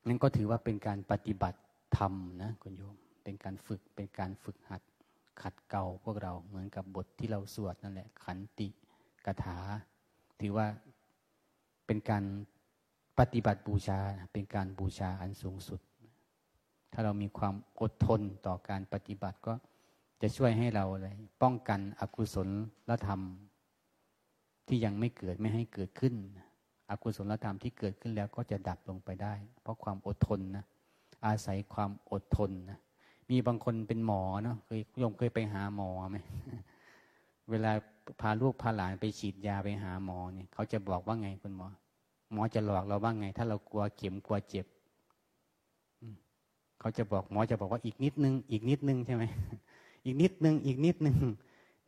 นั่นก็ถือว่าเป็นการปฏิบัติธรรมนะคุณโยม เป็นการฝึกเป็นการฝึกหัดขัดเกลาพวกเราเหมือนกับบทที่เราสวดนั่นแหละ ขันติกถา ถือว่าเป็นการปฏิบัติบูชาเป็นการบูชาอันสูงสุด ถ้าเรามีความอดทนต่อการปฏิบัติก็จะช่วยให้เราเลย ป้องกันอกุศลละธรรม ที่ยังไม่เกิดไม่ให้เกิดขึ้น อกุศลธรรมที่เกิดขึ้นแล้วก็จะดับลงไปได้ เพราะความอดทนนะอาศัยความอดทนนะมีบางคนเป็นหมอเนาะเคยยมเคยไปหาหมอไหมเวลาพาลูกพาหลานไปฉีดยาไปหาหมอเนี่ยเขาจะบอกว่าไงคุณหมอ หมอจะหลอกเราว่าไง ถ้าเรากลัวเข็มกลัวเจ็บ เขาจะบอกหมอจะบอกว่าอีกนิดนึง อีกนิดนึงใช่ไหมอีกนิดนึง อีกนิดนึง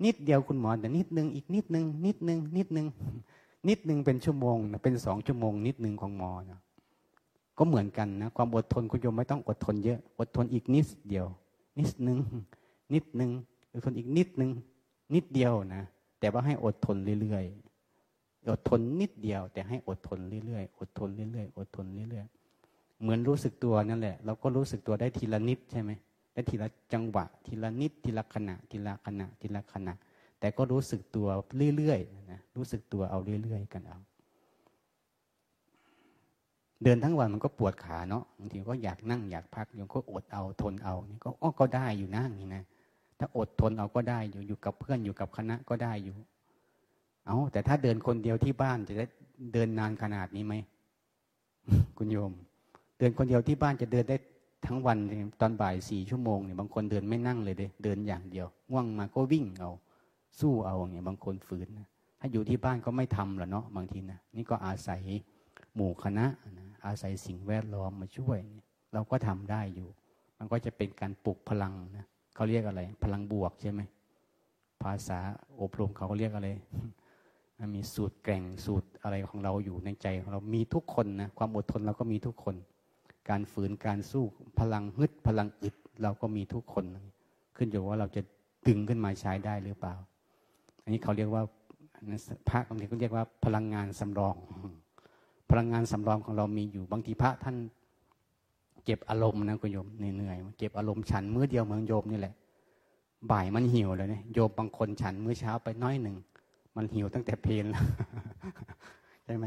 นิดเดียวคุณหมอแต่นิดนึง อีกนิดนึง นิดนึง นิดนึง นิดนึงเป็นชั่วโมงเป็นสองชั่วโมง นิดนึงของหมอนะก็เหมือนกันนะความอดทนคุณโยมไม่ต้องอดทนเยอะ อดทนอีกนิดเดียว นิดนึง นิดนึงอดทนอีกนิดนึง นิดเดียวนะแต่ว่าให้อดทนเรื่อยๆอดทนนิดเดียว แต่ให้อดทนเรื่อยๆอดทนเรื่อยๆอดทนเรื่อยๆ เหมือนรู้สึกตัวนั่นแหละ เราก็รู้สึกตัวได้ทีละนิดใช่ไหมได้ทีละจังหวะ ทีละนิด ทีละขณะ ทีละขณะ ทีละขณะ แต่ก็รู้สึกตัวเรื่อยๆนะรู้สึกตัวเอาเรื่อยๆกันเอาเดินทั้งวันมันก็ปวดขาเนาะบางทีก็อยากนั่งอยากพักยังก็อดเอาทนเอานี่ก็อ๋อก็ได้อยู่นั่งนี่นะถ้าอดทนเอาก็ได้อยู่อยู่กับเพื่อนอยู่กับคณะก็ได้อยู่ เอาแต่ถ้าเดินคนเดียวที่บ้านจะได้เดินนานขนาดนี้ไหมคุณโยม เดินคนเดียวที่บ้านจะเดินได้ทั้งวันตอนบ่ายสี่ชั่วโมงเนี่ยบางคนเดินไม่นั่งเลยเดเดินอย่างเดียวง่วงมาก็วิ่งเอาสู้เอาเนี่ยบางคนฝืนนะถ้าอยู่ที่บ้านก็ไม่ทำหรอเนาะบางทีนะนี่ก็อาศัยหมู่คณะนะอาศัยสิ่งแวดล้อมมาช่วย เราก็ทำได้อยู่ มันก็จะเป็นการปลุกพลังนะเขาเรียกอะไร พลังบวกใช่ไหมภาษาอบรมเขาเรียกอะไรมีสูตรแกร่งสูตรอะไรของเราอยู่ในใจของเรามีทุกคนนะความอดทนเราก็มีทุกคน การฝืนการสู้พลังฮึดพลังอึด เราก็มีทุกคน ขึ้นอยู่ว่าเราจะดึงขึ้นมาใช้ได้หรือเปล่า อันนี้เขาเรียกว่าพระบางทีเขาเรียกว่าพลังงานสำรอง พลังงานสำรองของเรามีอยู่บางทีพระท่านเก็บอารมณ์นะคุณโยมเหนื่อยเก็บอารมณ์ฉันมื้อเดียวเมือนโยมนี่แหละ บ่ายมันหิวเลยเนี่ยโยมบางคนฉันมื้อเช้าไปน้อยหนึ่งมันหิวตั้งแต่เพลนแล้วใช่ไหม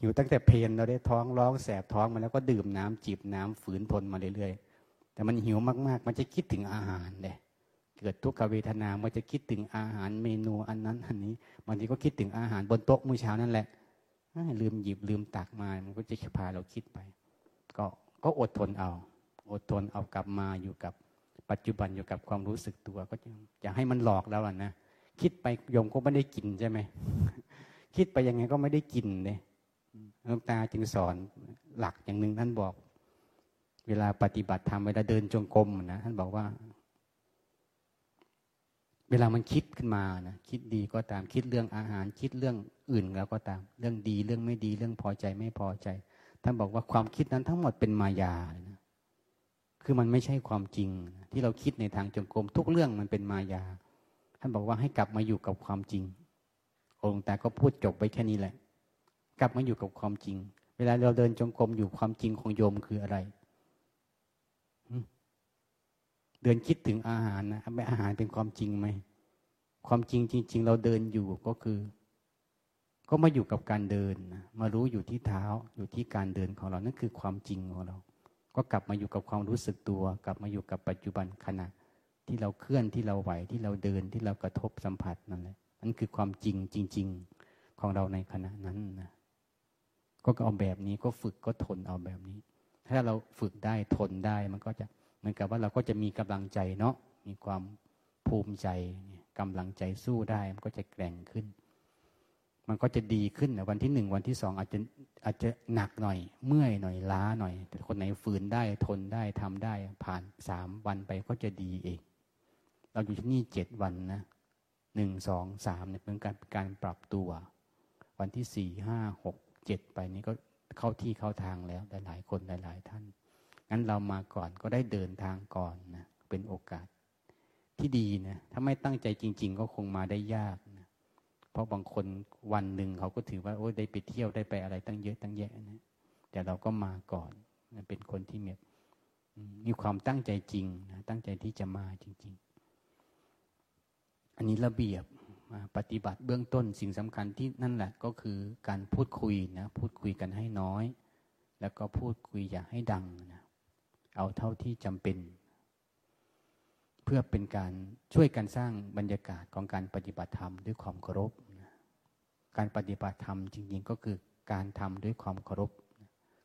หิวตั้งแต่เพลนเราได้ท้องร้องแสบท้องมาแล้วก็ดื่มน้ำจีบน้ำฝืนทนมาเรื่อยๆ แต่มันหิวมากๆ มันจะคิดถึงอาหารเลยเกิดทุกขเวทนา มันจะคิดถึงอาหารเมนูอันนั้นอันนี้บางทีก็คิดถึงอาหารบนโต๊ะมื้อเช้านั่นแหละลืมหยิบลืมตักมา มันก็จะพาเราคิดไป ก็ก็อดทนเอา อดทนเอากลับมาอยู่กับปัจจุบันอยู่กับความรู้สึกตัวก็จะอย่าให้มันหลอกเราอะนะคิดไปโยมก็ไม่ได้กินใช่ไหมคิดไปยังไงก็ไม่ได้กินเลย หลวงตาจึงสอนหลักอย่างหนึ่งท่านบอก เวลาปฏิบัติธรรมเวลาเดินจงกรมนะท่านบอกว่า เวลามันคิดขึ้นมานะคิดดีก็ตามคิดเรื่องอาหาร คิดเรื่องอื่นแล้วก็ตาม เรื่องดีเรื่องไม่ดีเรื่องพอใจไม่พอใจท่านบอกว่าความคิดนั้นทั้งหมดเป็นมายานะคือมันไม่ใช่ความจริง ที่เราคิดในทางจงกรมทุกเรื่องมันเป็นมายา ท่านบอกว่าให้กลับมาอยู่กับความจริง องค์แต่ก็พูดจบไปแค่นี้แหละ กลับมาอยู่กับความจริง เวลาเราเดินจงกรมอยู่ความจริงของโยมคืออะไร เดินคิดถึงอาหารนะไม่อาหารเป็นความจริงไหม ความจริงจริง ๆ เราเดินอยู่ก็คือ ก็มาอยู่กับการเดินนะมารู้อยู่ที่เท้าอยู่ที่การเดินของเรา นั่นคือความจริงของเรา ก็กลับมาอยู่กับความรู้สึกตัว กลับมาอยู่กับปัจจุบันขณะที่เราเคลื่อนที่เราไหวที่เราเดินที่เรากระทบสัมผัสนั่นแหละนั่นคือความจริงจริง ๆ ของเราในขณะนั้นนะ ก็เอาแบบนี้ก็ฝึกก็ทนเอาแบบนี้ ถ้าเราฝึกได้ทนได้มันก็จะเหมือนกับว่าเราก็จะมีกำลังใจเนาะมีความภูมิใจกำลังใจสู้ได้มันก็จะแกร่งขึ้น มันก็จะดีขึ้นนะวันที่หนึ่งวันที่สองอาจจะอาจจะหนักหน่อย เมื่อยหน่อยล้าหน่อย แต่คนไหนฝืนได้ทนได้ทำได้ผ่านสามวันไปก็จะดีเอง เราอยู่ที่นี่เจ็ดวันนะหนึ่งสองสามเนี่ยเป็นการการปรับตัว วันที่สี่ห้าหก จ็ดไปนี้ก็เข้าที่เข้าทางแล้วหลายๆคนหลาย ๆ ท่านงั้นเรามาก่อนก็ได้เดินทางก่อนนะเป็นโอกาสที่ดีนะถ้าไม่ตั้งใจจริง ๆ ก็คงมาได้ยากนะเพราะบางคนวันหนึ่งเขาก็ถือว่าโอ้ได้ไปเที่ยวได้ไปอะไรตั้งเยอะตั้งแยะนะแต่เราก็มาก่อนนะเป็นคนที่มีมีความตั้งใจจริงนะตั้งใจที่จะมาจริง ๆ อันนี้ระเบียบ ปฏิบัติเบื้องต้นสิ่งสำคัญที่นั่นแหละก็คือการพูดคุยนะพูดคุยกันให้น้อย แล้วก็พูดคุยอย่าให้ดังนะเอาเท่าที่จำเป็น เพื่อเป็นการช่วยกันสร้างบรรยากาศของการปฏิบัติธรรมด้วยความเคารพการปฏิบัติธรรมจริงๆก็คือการทำด้วยความเคารพ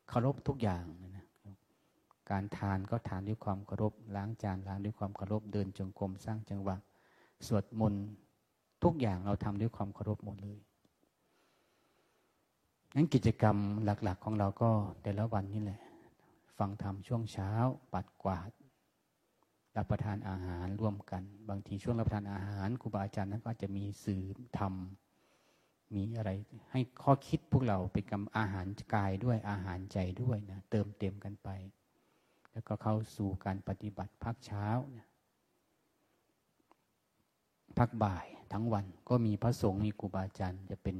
เคารพทุกอย่างนะการทานก็ทานด้วยความเคารพล้างจานล้างด้วยความเคารพเดินจงกรมสร้างจังหวะสวดมนต์ ทุกอย่างเราทำด้วยความเคารพหมดเลยนั้นกิจกรรมหลัก ๆ ของเราก็แต่ละวันนี่แหละ ฟังธรรมช่วงเช้า ปัดกวาดรับประทานอาหารร่วมกัน บางทีช่วงรับประทานอาหารครูบาอาจารย์นั้นก็จะมีสื่อธรรมมีอะไร ให้ข้อคิดพวกเราเป็นกำอาหารกายด้วยอาหารใจด้วยนะเติมเต็มกันไป แล้วก็เข้าสู่การปฏิบัติพักเช้านะ พักบ่ายทั้งวัน ก็มีพระสงฆ์มีครูบาอาจารย์จะเป็น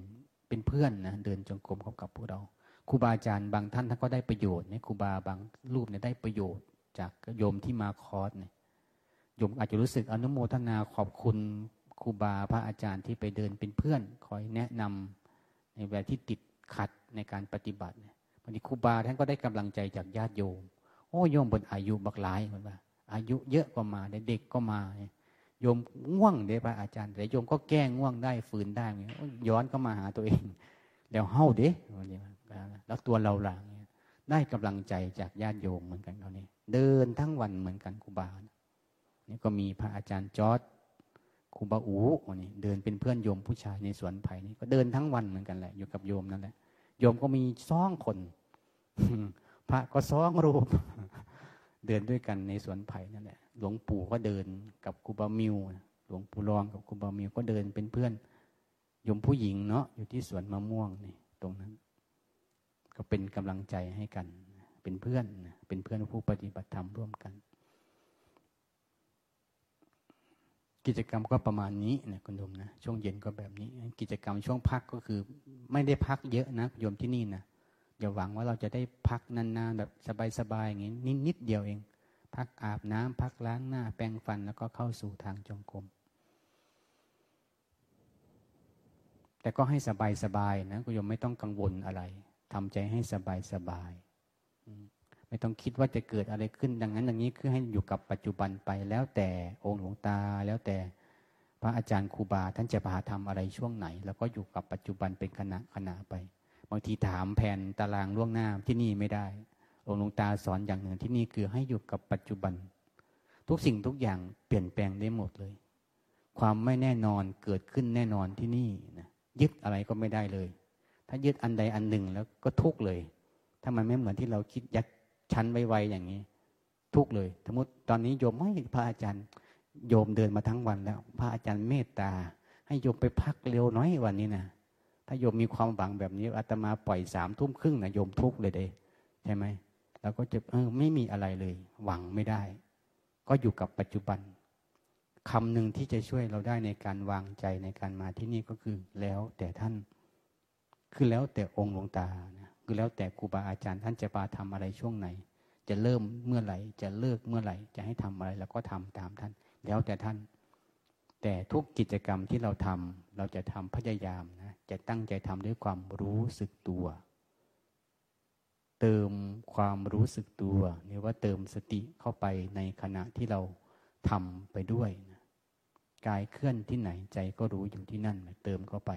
เป็นเพื่อนนะเดินจงกรมเข้ากับพวกเราครูบาอาจารย์บางท่านท่านก็ได้ประโยชน์เนี่ยครูบาบางรูปเนี่ยได้ประโยชน์ จากโยมที่มาคอร์สเนี่ยโยมอาจจะรู้สึกอนุโมทนาขอบคุณครูบาพระอาจารย์ที่ไปเดินเป็นเพื่อน คอยแนะนำในเวลาที่ติดขัดในการปฏิบัติเนี่ยบางทีครูบาท่านก็ได้กำลังใจจากญาติโยม โอ้โยมบนอายุบักหลายเหมือนว่า อายุเยอะก็มาเด็กก็มา โยมง่วงเด้พระอาจารย์ แต่โยมก็แก้ง่วงได้ฝืนได้ย้อนก็มาหาตัวเอง แล้วเฮ้าเด้แล้วตัวเราหลังได้กำลังใจจากญาติโยมเหมือนกันเขาเนี่เดินทั้งวันเหมือนกันครูบานี่ก็มีพระอาจารย์จอร์ดครูบาอูนี่เดินเป็นเพื่อนโยมผู้ชายในสวนไผ่นี่ก็เดินทั้งวันเหมือนกันแหละ อยู่กับโยมนั่นแหละโยมก็มีซ่องคนพระก็ซ่องรูป เดินด้วยกันในสวนไผ่นั่นแหละหลวงปู่ก็เดินกับครูบามิวหลวงปู่รองกับครูบามิวก็เดินเป็นเพื่อนโยมผู้หญิงเนาะอยู่ที่สวนมะม่วงนี่ตรงนั้น ก็เป็นกำลังใจให้กัน เป็นเพื่อนเป็นเพื่อนผู้ปฏิบัติธรรมร่วมกัน กิจกรรมก็ประมาณนี้นะคุณโยมนะช่วงเย็นก็แบบนี้ กิจกรรมช่วงพักก็คือ ไม่ได้พักเยอะนะโยมที่นี่นะ อย่าหวังว่าเราจะได้พักนานๆแบบสบายๆอย่างนี้นิดๆเดียวเอง พักอาบน้ำพักล้างหน้า แปรงฟันแล้วก็เข้าสู่ทางจงกรมแต่ก็ให้สบายๆนะคุณโยมไม่ต้องกังวลอะไรทำใจให้สบายสบายไม่ต้องคิดว่าจะเกิดอะไรขึ้นดังนั้นอย่างนี้คือให้อยู่กับปัจจุบันไปแล้วแต่องค์หลวงตาแล้วแต่พระอาจารย์ครูบาท่านจะพาทำอะไรช่วงไหน แล้วก็อยู่กับปัจจุบันเป็นขณะขณะไป บางทีถามแผนตารางล่วงหน้าที่นี่ไม่ได้องค์หลวงตาสอนอย่างหนึ่งที่นี่คือให้อยู่กับปัจจุบัน ทุกสิ่งทุกอย่างเปลี่ยนแปลงได้หมดเลย ความไม่แน่นอนเกิดขึ้นแน่นอนที่นี่นะยึดอะไรก็ไม่ได้เลย ถ้ายึดอันใดอันหนึ่งแล้วก็ทุกเลย ถ้ามันไม่เหมือนที่เราคิดยัดชั้นไวๆอย่างนี้ ทุกเลยสมมติตอนนี้โยมไม่พระอาจารย์ โยมเดินมาทั้งวันแล้ว พระอาจารย์เมตตา ให้โยมไปพักเร็วน้อยวันนี้นะ ถ้าโยมมีความหวังแบบนี้อาตมาปล่อยสามทุ่มครึ่งนะโยมทุกเลยเด้ใช่ไหมเราก็จะเออไม่มีอะไรเลย หวังไม่ได้ ก็อยู่กับปัจจุบันคำหนึ่งที่จะช่วยเราได้ในการวางใจในการมาที่นี่ก็คือ แล้วแต่ท่าน คือแล้วแต่องค์หลวงตานะคือแล้วแต่ครูบาอาจารย์ ท่านจะปาทำอะไรช่วงไหน จะเริ่มเมื่อไหร่ จะเลิกเมื่อไหร่ จะให้ทำอะไรเราก็ทำตามท่าน แล้วแต่ท่าน แต่ทุกกิจกรรมที่เราทำเราจะทำพยายามนะจะตั้งใจทำด้วยความรู้สึกตัว เติมความรู้สึกตัวหรือว่าเติมสติเข้าไปในขณะที่เราทำไปด้วยนะกายเคลื่อนที่ไหนใจก็รู้อยู่ที่นั่นเติมเข้าไป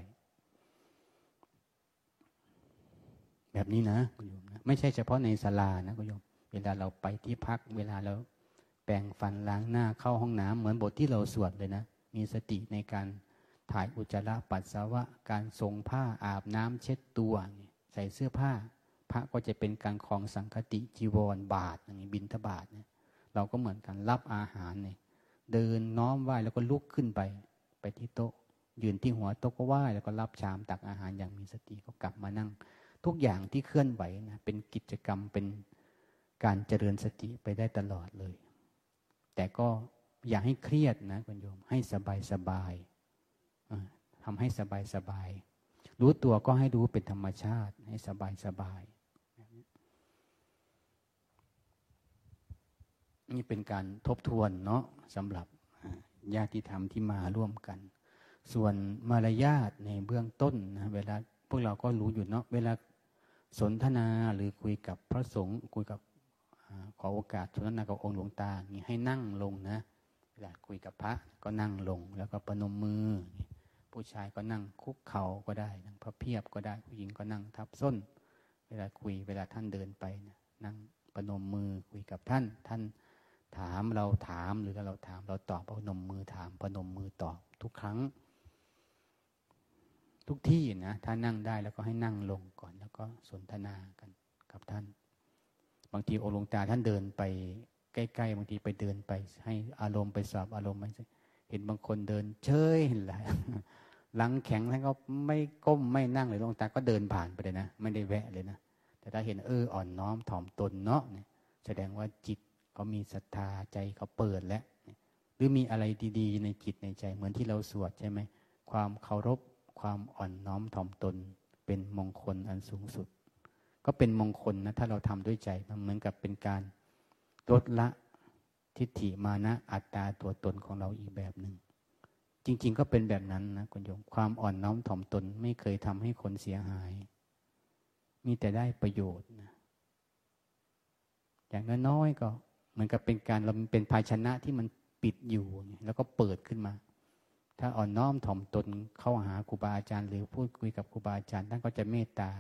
แบบนี้นะคุณโยมนะไม่ใช่เฉพาะในศาลานะคุณโยม เวลาเราไปที่พัก เวลาเราแปรงฟันล้างหน้าเข้าห้องน้ำเหมือนบทที่เราสวดเลยนะ มีสติในการถ่ายอุจจาระปัสสาวะ การทรงผ้าอาบน้ำเช็ดตัว ใส่เสื้อผ้า พระก็จะเป็นการคลองสังคติจีวรบาทอย่างนี้บินทบาทเนี่ยเราก็เหมือนกันรับอาหารเนี่ยเดินน้อมไหว้แล้วก็ลุกขึ้นไป ไปที่โต๊ะ ยืนที่หัวโต๊ะก็ไหว้แล้วก็รับชามตักอาหารอย่างมีสติก็กลับมานั่ง ทุกอย่างที่เคลื่อนไหวนะเป็นกิจกรรมเป็นการเจริญสติไปได้ตลอดเลย แต่ก็ อย่าให้เครียดนะคุณโยม ให้สบายสบายทำให้สบายสบาย รู้ตัวก็ให้รู้เป็นธรรมชาติ ให้สบายสบาย นี่เป็นการทบทวนเนาะสำหรับญาติธรรมที่มาร่วมกัน ส่วนมารยาทในเบื้องต้นนะเวลาพวกเราก็รู้อยู่เนาะเวลาสนทนาหรือคุยกับพระสงฆ์คุยกับขอโอกาสสนทนากับองค์หลวงตานี่ให้นั่งลงนะ ลาคุยกับพระก็นั่งลงแล้วก็ประนมมือ ผู้ชายก็นั่งคุกเข่าก็ได้ นั่งพระเพียบก็ได้ ผู้หญิงก็นั่งทับส้น เวลาคุยเวลาท่านเดินไปนะนั่งประนมมือคุยกับท่าน ท่านถามเราถามหรือเราถามเราตอบพนมมือถามพนมมือตอบทุกครั้ง ทุกที่นะถ้านั่งได้แล้วก็ให้นั่งลงก่อนแล้วก็สนทนากันกับท่าน บางทีองค์หลวงตาท่านเดินไป ใกล้ๆบางทีไปเดินไป ให้อารมณ์ไปสอบอารมณ์ไม่เห็นบางคนเดิน เฉยเห็นไรหลังแข็งท่านก็ไม่ก้มไม่นั่งเลยลวงตาก็เดินผ่านไปเลยนะ ไม่ได้แวะเลยนะ แต่ถ้าเห็นเอออ่อนน้อมถ่อมตนเนาะแสดงว่าจิตเขามีศรัทธาใจเขาเปิดแล้วหรือมีอะไรดี ๆ ในจิตในใจ เหมือนที่เราสวดใช่ไหมความเคารพความอ่อนน้อมถ่อมตน เป็นมงคลอันสูงสุด ก็เป็นมงคลนะถ้าเราทำด้วยใจมันเหมือนกับเป็นการ ลดละทิฏฐิมานะอัตตาตัวตนของเราอีกแบบหนึ่งจริง ๆ ก็เป็นแบบนั้นนะคุณโยมความอ่อนน้อมถ่อมตนไม่เคยทำให้คนเสียหาย มีแต่ได้ประโยชน์นะอย่างน้อยๆก็เหมือนกับเป็นการเราเป็นภาชนะที่มันปิดอยู่ แล้วก็เปิดขึ้นมา ถ้าอ่อนน้อมถ่อมตนเข้าหาครูบาอาจารย์ หรือพูดคุยกับครูบาอาจารย์ท่านก็จะเมตตา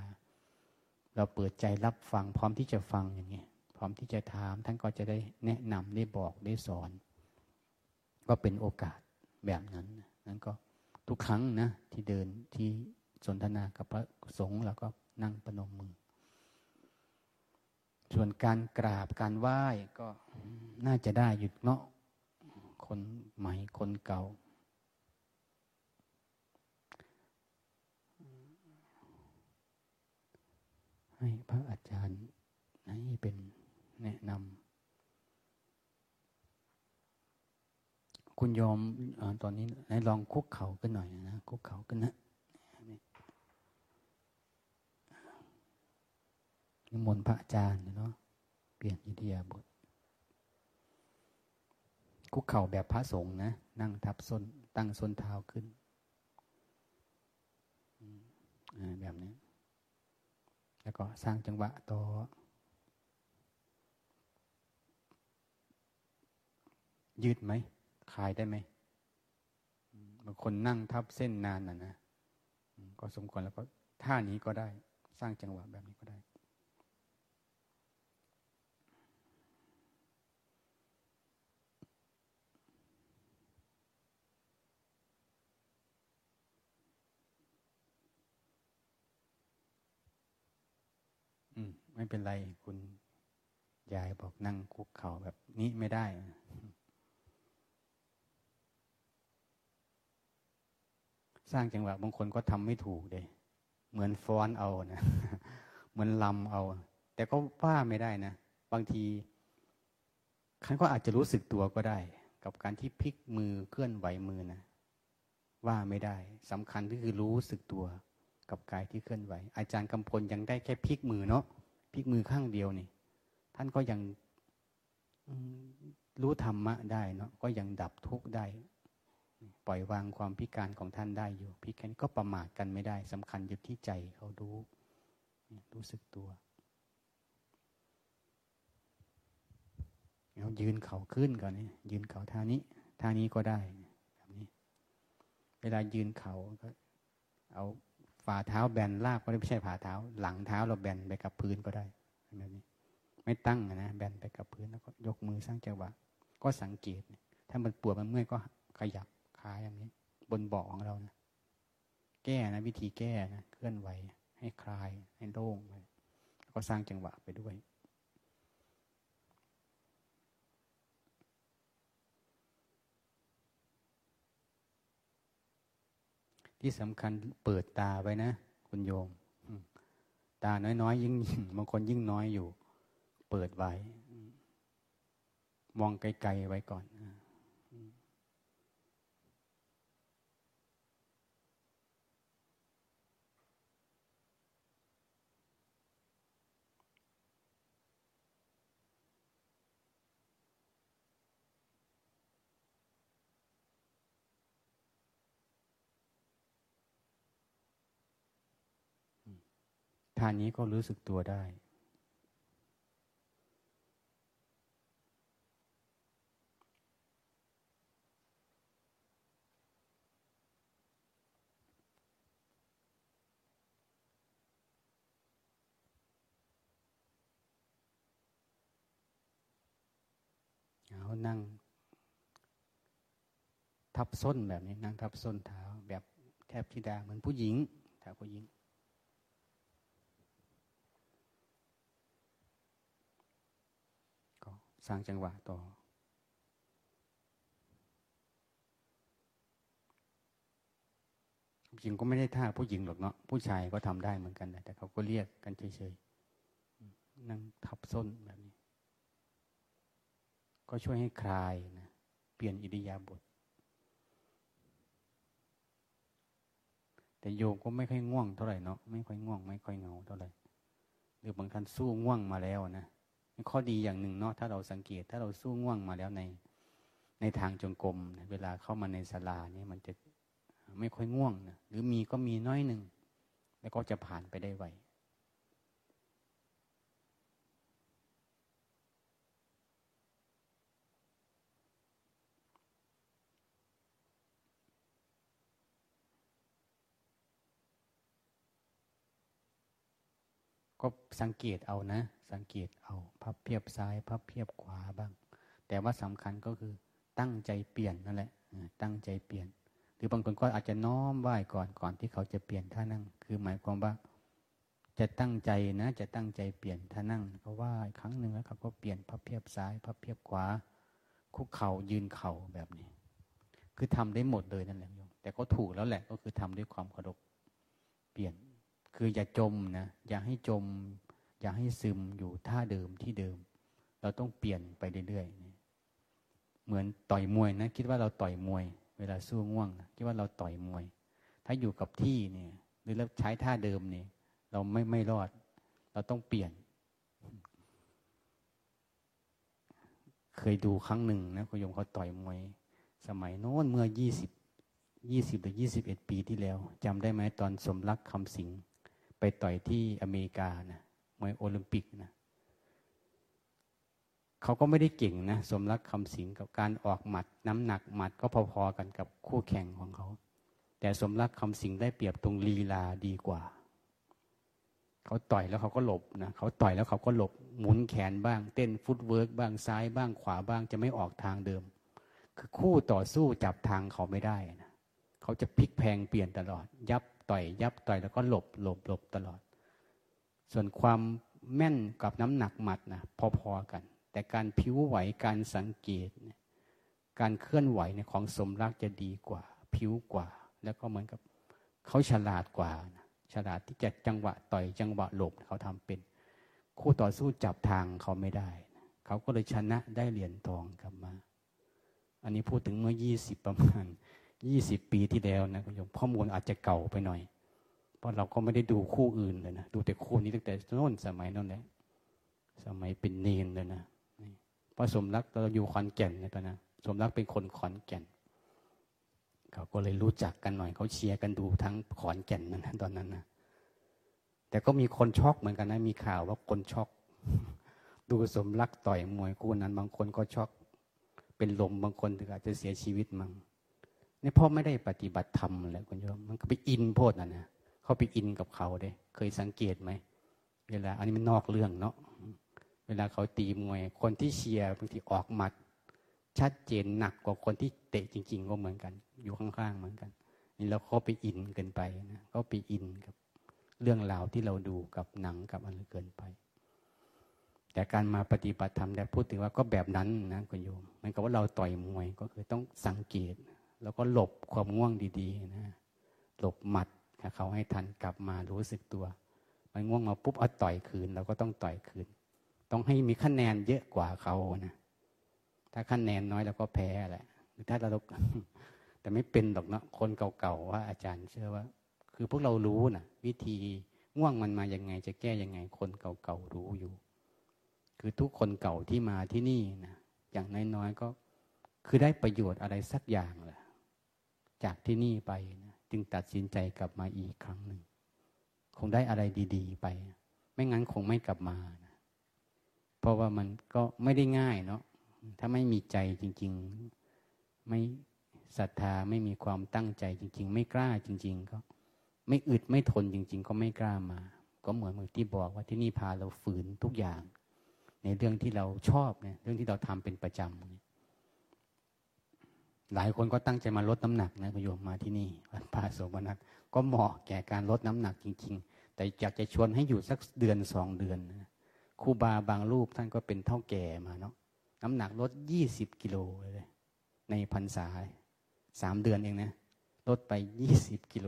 เราเปิดใจรับฟังพร้อมที่จะฟังอย่างนี้ พร้อมที่จะถามท่านก็จะได้แนะนำได้บอกได้สอน ก็เป็นโอกาสแบบนั้นนั้นก็ทุกครั้งนะ ที่เดินที่สนทนากับพระสงฆ์เราก็นั่งประนมมือ ส่วนการกราบการไหว้ก็น่าจะได้อยู่เนาะคนใหม่คนเก่า ให้พระอาจารย์ให้เป็น แนะนำคุณยอมอตอนนี้ให้ลองคุกเข่ากันหน่อยนะคุกเข่ากันนะนิมนต์พระอาจารย์เนาะเปลี่ยนอิเดียบทคุกเข่าแบบพระสงฆ์นะ นั่งทับส้น ตั้งส้นเท้าขึ้นแบบนี้ แล้วก็สร้างจังหวะต่อ ยืดไหมคลายได้ไหมบางคนนั่งทับเส้นนานน่ะนะก็สมควรแล้วก็ท่านี้ก็ได้ สร้างจังหวะแบบนี้ก็ได้ไม่เป็นไรคุณยายบอกนั่งคุกเข่าแบบนี้ไม่ได้ สร้างจังหวะบางคนก็ทำไม่ถูกเลยเหมือนฟ้อนเอานะเหมือนลำเอา แต่ก็ว่าไม่ได้นะบางทีคันก็อาจจะรู้สึกตัวก็ได้ กับการที่พลิกมือเคลื่อนไหวมือนะว่าไม่ได้สำคัญก็คือรู้สึกตัว กับกายที่เคลื่อนไหว อาจารย์กำพลยังได้แค่พลิกมือเนาะพลิกมือข้างเดียวนี่ ท่านก็ยังรู้ธรรมะได้เนาะก็ยังดับทุกข์ได้ ปล่อยวางความพิการของท่านได้อยู่ พิการก็ประมาทกันไม่ได้สำคัญอยู่ที่ใจเขารู้รู้สึกตัวเรายืนเข่าขึ้นก่อนนี่ยืนเข่าท่านี้ท่านี้ก็ได้แบบนี้ เวลายืนเข่าก็ เอาฝ่าเท้าแบนลากก็ไม่ใช่ฝ่าเท้า หลังเท้าเราแบนไปกับพื้นก็ได้แบบนี้ ไม่ตั้งนะแบนไปกับพื้นแล้วก็ยกมือสร้างจังหวะก็สังเกต ถ้ามันปวดมันเมื่อยก็ขยับ ขาอย่างนี้ บนเบาะของเรานะแก้นะ วิธีแก้นะเคลื่อนไหว ให้คลาย ให้โล่งไปก็สร้างจังหวะไปด้วย ที่สำคัญเปิดตาไว้นะ คุณโยม ตาน้อยๆ ยิ่งยิ่งบางคนยิ่งน้อยอยู่ เปิดไว้ มองไกลๆไว้ก่อน ท่านี้ก็รู้สึกตัวได้ เอานั่ง ทับส้นแบบนี้ นั่งทับส้นเท้าแบบแทบธิดาเหมือนผู้หญิงถ้าผู้หญิง สร้างจังหวะต่อผู้หญิงก็ไม่ได้ท่าผู้หญิงหรอกเนาะผู้ชายก็ทำได้เหมือนกันแต่เขาก็เรียกกันเฉยๆนั่งทับส้นแบบนี้ ก็ช่วยให้คลายนะเปลี่ยนอิริยาบถแต่โยมก็ไม่ค่อยง่วงเท่าไหร่เนาะไม่ค่อยง่วง ไม่ค่อยเงาเท่าไหร่หรือบางท่านสู้ง่วงมาแล้วนะ ข้อดีอย่างหนึ่งเนาะถ้าเราสังเกต ถ้าเราสู้ง่วงมาแล้วในในทางจงกรมเวลาเข้ามาในศาลานี่มันจะไม่ค่อยง่วงนะหรือมีก็มีน้อยหนึ่ง แล้วก็จะผ่านไปได้ไวก็สังเกตเอานะ สังเกตเอา พับเพียบซ้าย พับเพียบขวาบ้าง แต่ว่าสำคัญก็คือตั้งใจเปลี่ยนนั่นแหละตั้งใจเปลี่ยน หรือบางคนก็อาจจะน้อมไหว้ก่อนก่อนที่เขาจะเปลี่ยนท่านั่ง คือหมายความว่า จะตั้งใจนะ จะตั้งใจเปลี่ยนท่านั่งเขาว่าครั้งหนึ่งแล้วเขาก็เปลี่ยนพับเพียบซ้าย พับเพียบขวา คุกเข่ายืนเข่าแบบนี้ คือทำได้หมดเลยนั่นแหละโยมแต่ก็ถูกแล้วแหละก็คือทำด้วยความเคารพเปลี่ยน คืออย่าจมนะอย่าให้จม อย่าให้ซึมอยู่ท่าเดิมที่เดิม เราต้องเปลี่ยนไปเรื่อยๆเหมือนต่อยมวยนะ คิดว่าเราต่อยมวย เวลาสู้ง่วงนะคิดว่าเราต่อยมวย ถ้าอยู่กับที่เนี่ยหรือเราใช้ท่าเดิมเนี่ยเราไม่ไม่รอด เราต้องเปลี่ยน เคยดูครั้งหนึ่งนะคุณโยมเขาต่อยมวย สมัยโน้นเมื่อยี่สิบยี่สิบหรือยี่สิบเอ็ดปีที่แล้วจำได้ไหมตอนสมรักคำสิง ไปต่อยที่อเมริกานะ มวยโอลิมปิกนะเขาก็ไม่ได้เก่งนะสมรักคำสิงกับการออกหมัด น้ำหนักหมัดก็พอๆกันกับคู่แข่งของเขา แต่สมรักคำสิงได้เปรียบตรงลีลาดีกว่า เขาต่อยแล้วเขาก็หลบนะเขาต่อยแล้วเขาก็หลบหมุนแขนบ้าง เต้น footwork บ้างซ้ายบ้างขวาบ้างจะไม่ออกทางเดิม คือคู่ต่อสู้จับทางเขาไม่ได้นะเขาจะพลิกแพงเปลี่ยนตลอด ยับต่อยยับต่อยแล้วก็หลบหลบหลบตลอด ส่วนความแม่นกับน้ำหนักหมัดนะพอๆกัน แต่การผิวไหวการสังเกต การเคลื่อนไหวในของสมรักจะดีกว่า ผิวกว่า แล้วก็เหมือนกับเขาฉลาดกว่านะฉลาดที่จะจังหวะต่อยจังหวะหลบเขาทำเป็น คู่ต่อสู้จับทางเขาไม่ได้นะเขาก็เลยชนะได้เหรียญทองกลับมา อันนี้พูดถึงเมื่อยี่สิบประมาณยี่สิบปีที่แล้วนะคุณโยมข้อมูลอาจจะเก่าไปหน่อย เพราะเราก็ไม่ได้ดูคู่อื่นเลยนะ ดูแต่คู่นี้ตั้งแต่โน้นสมัยนั้นแหละ สมัยเป็นเนนเลยนะเพราะสมรักเราอยู่ขอนแก่นเนี่ยตอนนั้นสมรักเป็นคนขอนแก่น เขาก็เลยรู้จักกันหน่อย เขาเชียร์กันดูทั้งขอนแก่นนั้นตอนนั้นนะแต่ก็มีคนช็อกเหมือนกันนะ มีข่าวว่าคนช็อกดูสมรักต่อยมวยคู่นั้น บางคนก็ช็อกเป็นลมบางคนถึงอาจจะเสียชีวิตมั้งนี่พ่อไม่ได้ปฏิบัติธรรมแล้วคุณโยมมันก็ไปอินโพดนะนะ เขาไปอินกับเขาเด้เคยสังเกตไหมเวลา อันนี้มันนอกเรื่องเนาะเวลาเขาตีมวย คนที่เชียร์บางทีออกหมัด ชัดเจนหนักกว่าคนที่เตะจริง ๆ ก็เหมือนกัน อยู่ข้างๆเหมือนกัน นี่เราเขาไปอินเกินไปนะเขาไปอินกับเรื่องราวที่เราดูกับหนังกับอะไรเกินไป แต่การมาปฏิบัติธรรมแต่พูดถึงว่าก็แบบนั้นนะคุณโยมมันก็ว่าเราต่อยมวยก็คือต้องสังเกต แล้วก็หลบความง่วงดีๆนะหลบหมัด เขาให้ทันกลับมารู้สึกตัว มันง่วงมาปุ๊บเอาต่อยคืนเราก็ต้องต่อยคืน ต้องให้มีคะแนนเยอะกว่าเขานะถ้าคะแนนน้อยเราก็แพ้แหละหรือถ้าเราแต่ไม่เป็นหรอกเนาะคนเก่าๆว่าอาจารย์เชื่อว่า คือพวกเรารู้นะวิธีง่วงมันมาอย่างไง จะแก้ยังไง คนเก่าๆรู้อยู่ คือทุกคนเก่าที่มาที่นี่นะอย่างน้อยๆก็คือได้ประโยชน์อะไรสักอย่างแหละจากที่นี่ไปนะ จึงตัดสินใจกลับมาอีกครั้งหนึ่ง คงได้อะไรดีๆไป ไม่งั้นคงไม่กลับมานะเพราะว่ามันก็ไม่ได้ง่ายเนาะถ้าไม่มีใจจริง ๆ ไม่ศรัทธาไม่มีความตั้งใจจริง ๆ ไม่กล้าจริง ๆ ก็ ไม่อึดไม่ทนจริง ๆ ก็ไม่กล้ามา ก็เหมือนเมื่อที่บอกว่าที่นี่พาเราฝืนทุกอย่าง ในเรื่องที่เราชอบเนี่ยเรื่องที่เราทำเป็นประจำเนี่ย หลายคนก็ตั้งใจมาลดน้ำหนักนะคุณโยมมาที่นี่วัดป่าโสมนัสก็เหมาะแก่การลดน้ำหนักจริง ๆ แต่อยากจะชวนให้อยู่สักเดือนสองเดือนนะครูบาบางรูปท่านก็เป็นเท่าแก่มาเนาะน้ำหนักลดยี่สิบกิโลเลยในพรรษาสามเดือนเองนะลดไปยี่สิบกิโล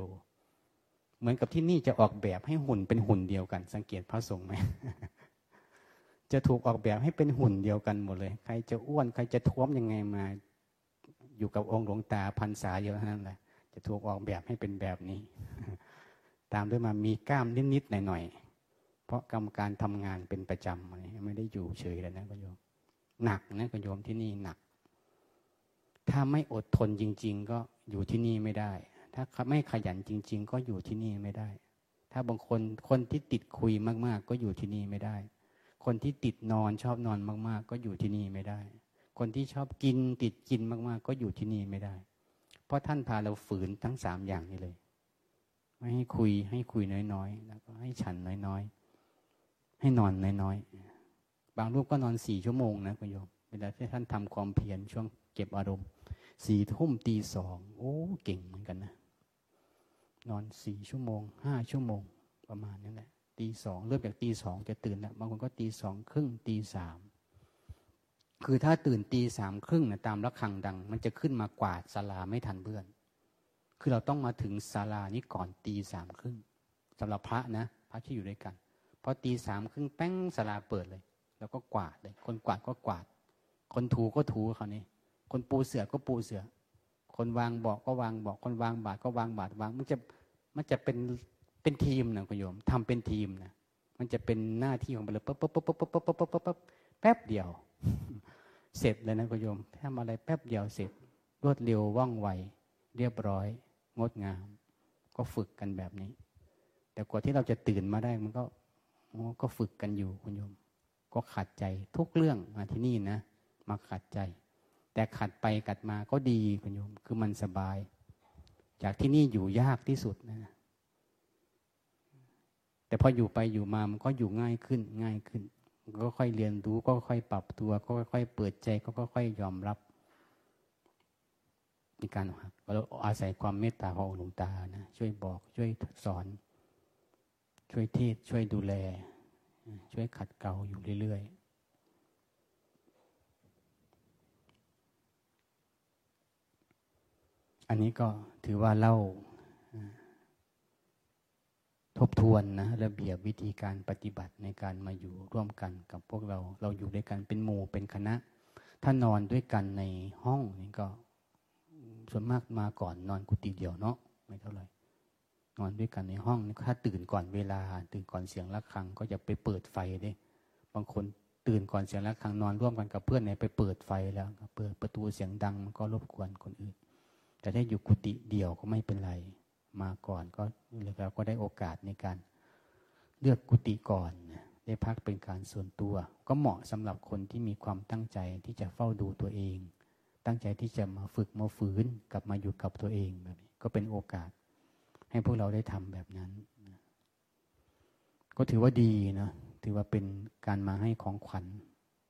เหมือนกับที่นี่จะออกแบบให้หุ่นเป็นหุ่นเดียวกัน สังเกตพระสงฆ์ไหมจะถูกออกแบบให้เป็นหุ่นเดียวกันหมดเลย ใครจะอ้วนใครจะท้วมยังไงมา อยู่กับองค์หลวงตาพันษาเยอะนั่นแหละจะถูกออกแบบให้เป็นแบบนี้ ตามด้วยมามีกล้ามนิดๆหน่อยๆเพราะกรรมการทำงานเป็นประจำไม่ได้อยู่เฉยเลยนะคุณโยมหนักนะคุณโยมที่นี่หนัก ถ้าไม่อดทนจริง ๆ ก็อยู่ที่นี่ไม่ได้ ถ้าไม่ขยันจริง ๆ ก็อยู่ที่นี่ไม่ได้ ถ้าบางคนคนที่ติดคุยมาก ๆ ก็อยู่ที่นี่ไม่ได้ คนที่ติดนอนชอบนอนมาก ๆ ก็อยู่ที่นี่ไม่ได้ คนที่ชอบกินติดกินมากๆ ก็อยู่ที่นี่ไม่ได้ เพราะท่านพาเราฝืนทั้งสามอย่างนี้เลย ไม่ให้คุยให้คุยน้อยๆ แล้วก็ให้ฉันน้อยๆ ให้นอนน้อยๆ บางรูปก็นอนสี่ชั่วโมงนะคุณโยม เวลาที่ท่านทำความเพียรช่วงเก็บอารมณ์สี่ทุ่มตีสองโอ้เก่งเหมือนกันนะ นอนสี่ชั่วโมงห้าชั่วโมงประมาณนั้นแหละตีสองเริ่มจากตีสองจะตื่นแล้วบางคนก็ตีสองครึ่งตีสาม คือถ้าตื่นตีสามครึ่งนะตามระฆังดัง มันจะขึ้นมากวาดศาลาไม่ทันเพื่อน คือเราต้องมาถึงศาลานี้ก่อนตีสามครึ่งสำหรับพระนะ พระที่อยู่ด้วยกันพอตีสามครึ่งแป้งศาลาเปิดเลย แล้วก็กวาดเลย คนกวาดก็กวาด คนถูก็ถูเขานี่คนปูเสือก็ปูเสือ คนวางเบอกก็วางเบอกคนวางบาทก็วางบาทวาง มันจะมันจะเป็นเป็นทีมนะคุณโยมทำเป็นทีมนะมันจะเป็นหน้าที่ของมันเลยปั๊บปั๊บปั๊บปั๊บปั๊บปั๊บปั๊บปั๊บแป๊บเดียว เสร็จเลยนะคุณโยมทำอะไรแป๊บเดียวเสร็จ รวดเร็วว่องไว เรียบร้อย งดงาม ก็ฝึกกันแบบนี้ แต่กว่าที่เราจะตื่นมาได้มันก็ก็ฝึกกันอยู่คุณโยม ก็ขัดใจทุกเรื่องมาที่นี่นะ มาขัดใจ แต่ขัดไปกัดมาก็ดีคุณโยม คือมันสบาย จากที่นี่อยู่ยากที่สุดนะแต่พออยู่ไปอยู่มามันก็อยู่ง่ายขึ้นง่ายขึ้น ก็ค่อยเรียนรู้ก็ค่อยปรับตัวก็ค่อยเปิดใจก็ค่อยยอมรับในการเราอาศัยความเมตตาของหลวงตานะช่วยบอก ช่วยสอน ช่วยเทศช่วยดูแล ช่วยขัดเกลาอยู่เรื่อยๆอันนี้ก็ถือว่าเล่า ทบทวนนะระเบียบวิธีการปฏิบัติในการมาอยู่ร่วมกันกับพวกเรา เราอยู่ด้วยกันเป็นหมู่เป็นคณะ ถ้านอนด้วยกันในห้องนี่ก็ส่วนมากมาก่อนนอนกุฏิเดียวเนาะไม่เท่าไหร่นอนด้วยกันในห้องถ้าตื่นก่อนเวลา ตื่นก่อนเสียงะระฆัง ก็จะไปเปิดไฟด้บางคนตื่นก่อนเสียงะระฆังนอนร่วมกันกับเพื่อนเนี่ยไปเปิดไฟแล้วเปิดประตูเสียงดังมันก็รบกวนคนอื่น แต่ถ้าอยู่กุฏิเดียวก็ไม่เป็นไร มาก่อนก็เราก็ได้โอกาสในการเลือกกุฏิก่อนได้พักเป็นการส่วนตัว ก็เหมาะสำหรับคนที่มีความตั้งใจที่จะเฝ้าดูตัวเอง ตั้งใจที่จะมาฝึกมาฝืนกลับมาอยู่กับตัวเองแบบนี้ก็เป็นโอกาส ให้พวกเราได้ทำแบบนั้น ก็ถือว่าดีนะถือว่าเป็นการมาให้ของขวัญ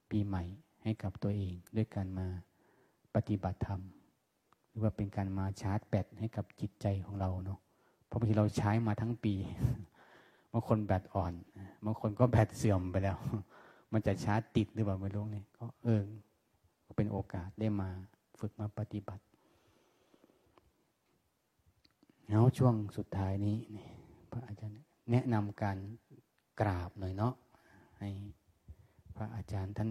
ปีใหม่ให้กับตัวเอง ด้วยการมาปฏิบัติธรรม หรือว่าเป็นการมาชาร์จแบตให้กับจิตใจของเราเนาะเพราะบางทีเราใช้มาทั้งปีบางคนแบตอ่อนบางคนก็แบตเสื่อมไปแล้ว มันจะชาร์จติดหรือเปล่าไม่รู้นี่ยก็เออเป็นโอกาสได้มาฝึกมาปฏิบัติแล้วช่วงสุดท้ายนี้พระอาจารย์แนะนำการกราบหน่อยเนาะให้พระอาจารย์ท่าน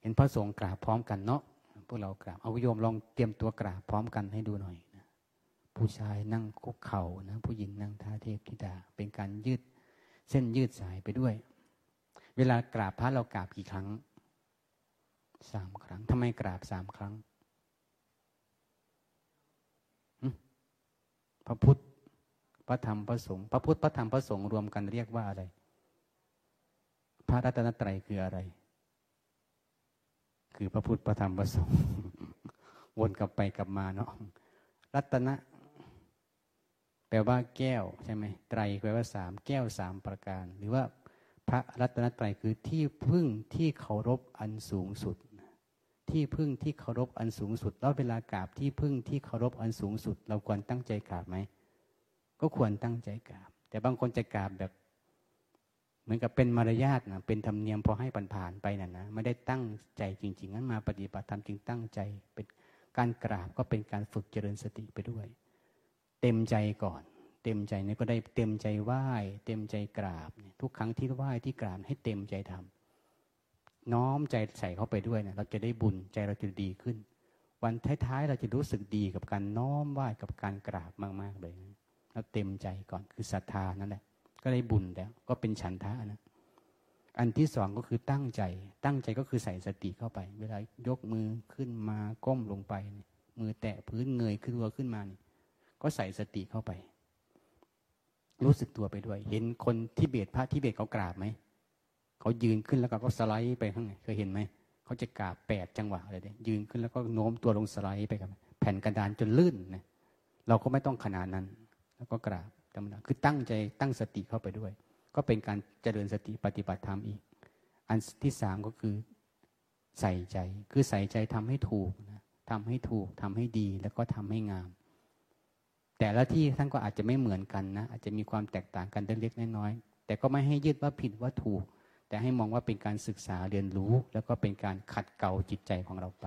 เห็นพระสงฆ์กราบพร้อมกันเนาะ พวกเรากราบเอาโยมลองเตรียมตัวกราบพร้อมกันให้ดูหน่อยนะผู้ชายนั่งคุกเข่านะผู้หญิงนั่งท่าเทพธิดา เป็นการยืดเส้นยืดสายไปด้วย เวลากราบพระเรากราบกี่ครั้งสามครั้งทำไมกราบสามครั้งพระพุทธพระธรรมพระสงฆ์พระพุทธพระธรรมพระสงฆ์รวมกันเรียกว่าอะไร พระรัตนตรัยคืออะไร คือพระพุทธพระธรรมพระสงฆ์วนกลับไปกลับมาเนาะรัตนะ แปลว่าแก้วใช่ไหมไตรแปลว่าสามแก้วสามประการ หรือว่าพระรัตนตรัยคือที่พึ่งที่เคารพอันสูงสุด ที่พึ่งที่เคารพอันสูงสุด แล้วเวลากราบที่พึ่งที่เคารพอันสูงสุด เราควรตั้งใจกราบไหมก็ควรตั้งใจกราบ แต่บางคนจะกราบแบบ เหมือนกับเป็นมารยาทนะเป็นธรรมเนียมพอให้ผ่านๆไปน่ะนะไม่ได้ตั้งใจจริงๆงั้นมาปฏิบัติธรรมจึงตั้งใจ เป็นการกราบก็เป็นการฝึกเจริญสติไปด้วย เต็มใจก่อน เต็มใจนี่ก็ได้เต็มใจไหว้ เต็มใจกราบทุกครั้งที่ไหว้ที่กราบให้เต็มใจทำน้อมใจใส่เข้าไปด้วยเนะเราจะได้บุญใจเราจะดีขึ้น วันท้ายๆเราจะรู้สึกดีกับการน้อมไหว้กับการกราบมาก ๆ เลยเราเต็มใจก่อนคือศรัทธานั่นแหละ ก็ได้บุญแล้ว ก็เป็นฉันทะนะอันที่สองก็คือตั้งใจ ตั้งใจก็คือใส่สติเข้าไป เวลายกมือขึ้นมาก้มลงไป มือแตะพื้นเงยขึ้นตัวขึ้นมานี่ก็ใส่สติเข้าไป รู้สึกตัวไปด้วย เห็นคนที่เบตพระที่เบตเขากราบไหมเขายืนขึ้นแล้วก็สไลด์ไปข้างในเคยเห็นไหมเขาจะกราบแปดจังหวะอะไรเนี่ยยืนขึ้นแล้วก็โน้มตัวลงสไลด์ไปกับแผ่นกระดานจนลื่นนะเราก็ไม่ต้องขนาดนั้น แล้วก็กราบ ธรรมดาคือตั้งใจตั้งสติเข้าไปด้วย ก็เป็นการเจริญสติปฏิบัติธรรมอีก อันที่สามก็คือใส่ใจ คือใส่ใจทำให้ถูกนะทำให้ถูกทำให้ดีแล้วก็ทำให้งาม แต่ละที่ท่านก็อาจจะไม่เหมือนกันนะอาจจะมีความแตกต่างกันเล็กๆน้อยๆแต่ก็ไม่ให้ยึดว่าผิดว่าถูก แต่ให้มองว่าเป็นการศึกษาเรียนรู้ แล้วก็เป็นการขัดเกลาจิตใจของเราไป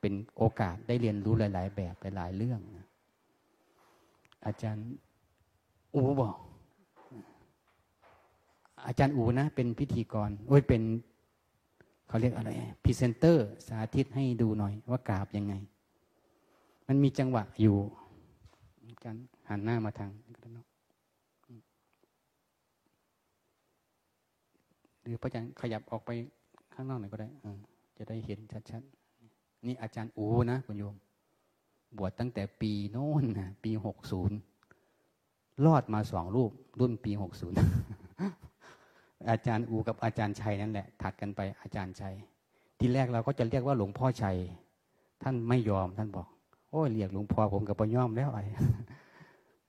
เป็นโอกาสได้เรียนรู้หลาย ๆ แบบหลายๆเรื่องนะอาจารย์ อูบอกอาจารย์อูนะ เป็นพิธีกรโอ้ยเป็นเขาเรียกอะไรพรีเซนเตอร์ สาธิตให้ดูหน่อย ว่ากราบยังไง มันมีจังหวะอยู่อาจารย์หันหน้ามาทางหรือพระอาจารย์ขยับออกไปข้างนอกหน่อยก็ได้จะได้เห็นชัดๆนี่อาจารย์อูนะคุณโยม บวชตั้งแต่ปีโน้นนะปีหกศูนย์ รอดมาสองรูปรุ่นปีหกศูนย์อาจารย์อูกับอาจารย์ชัยนั่นแหละถัดกันไปอาจารย์ชัย ทีแรกเราก็จะเรียกว่าหลวงพ่อชัย ท่านไม่ยอมท่านบอก โอ้ยเรียกหลวงพ่อผมกับปย่อมแล้วไอ้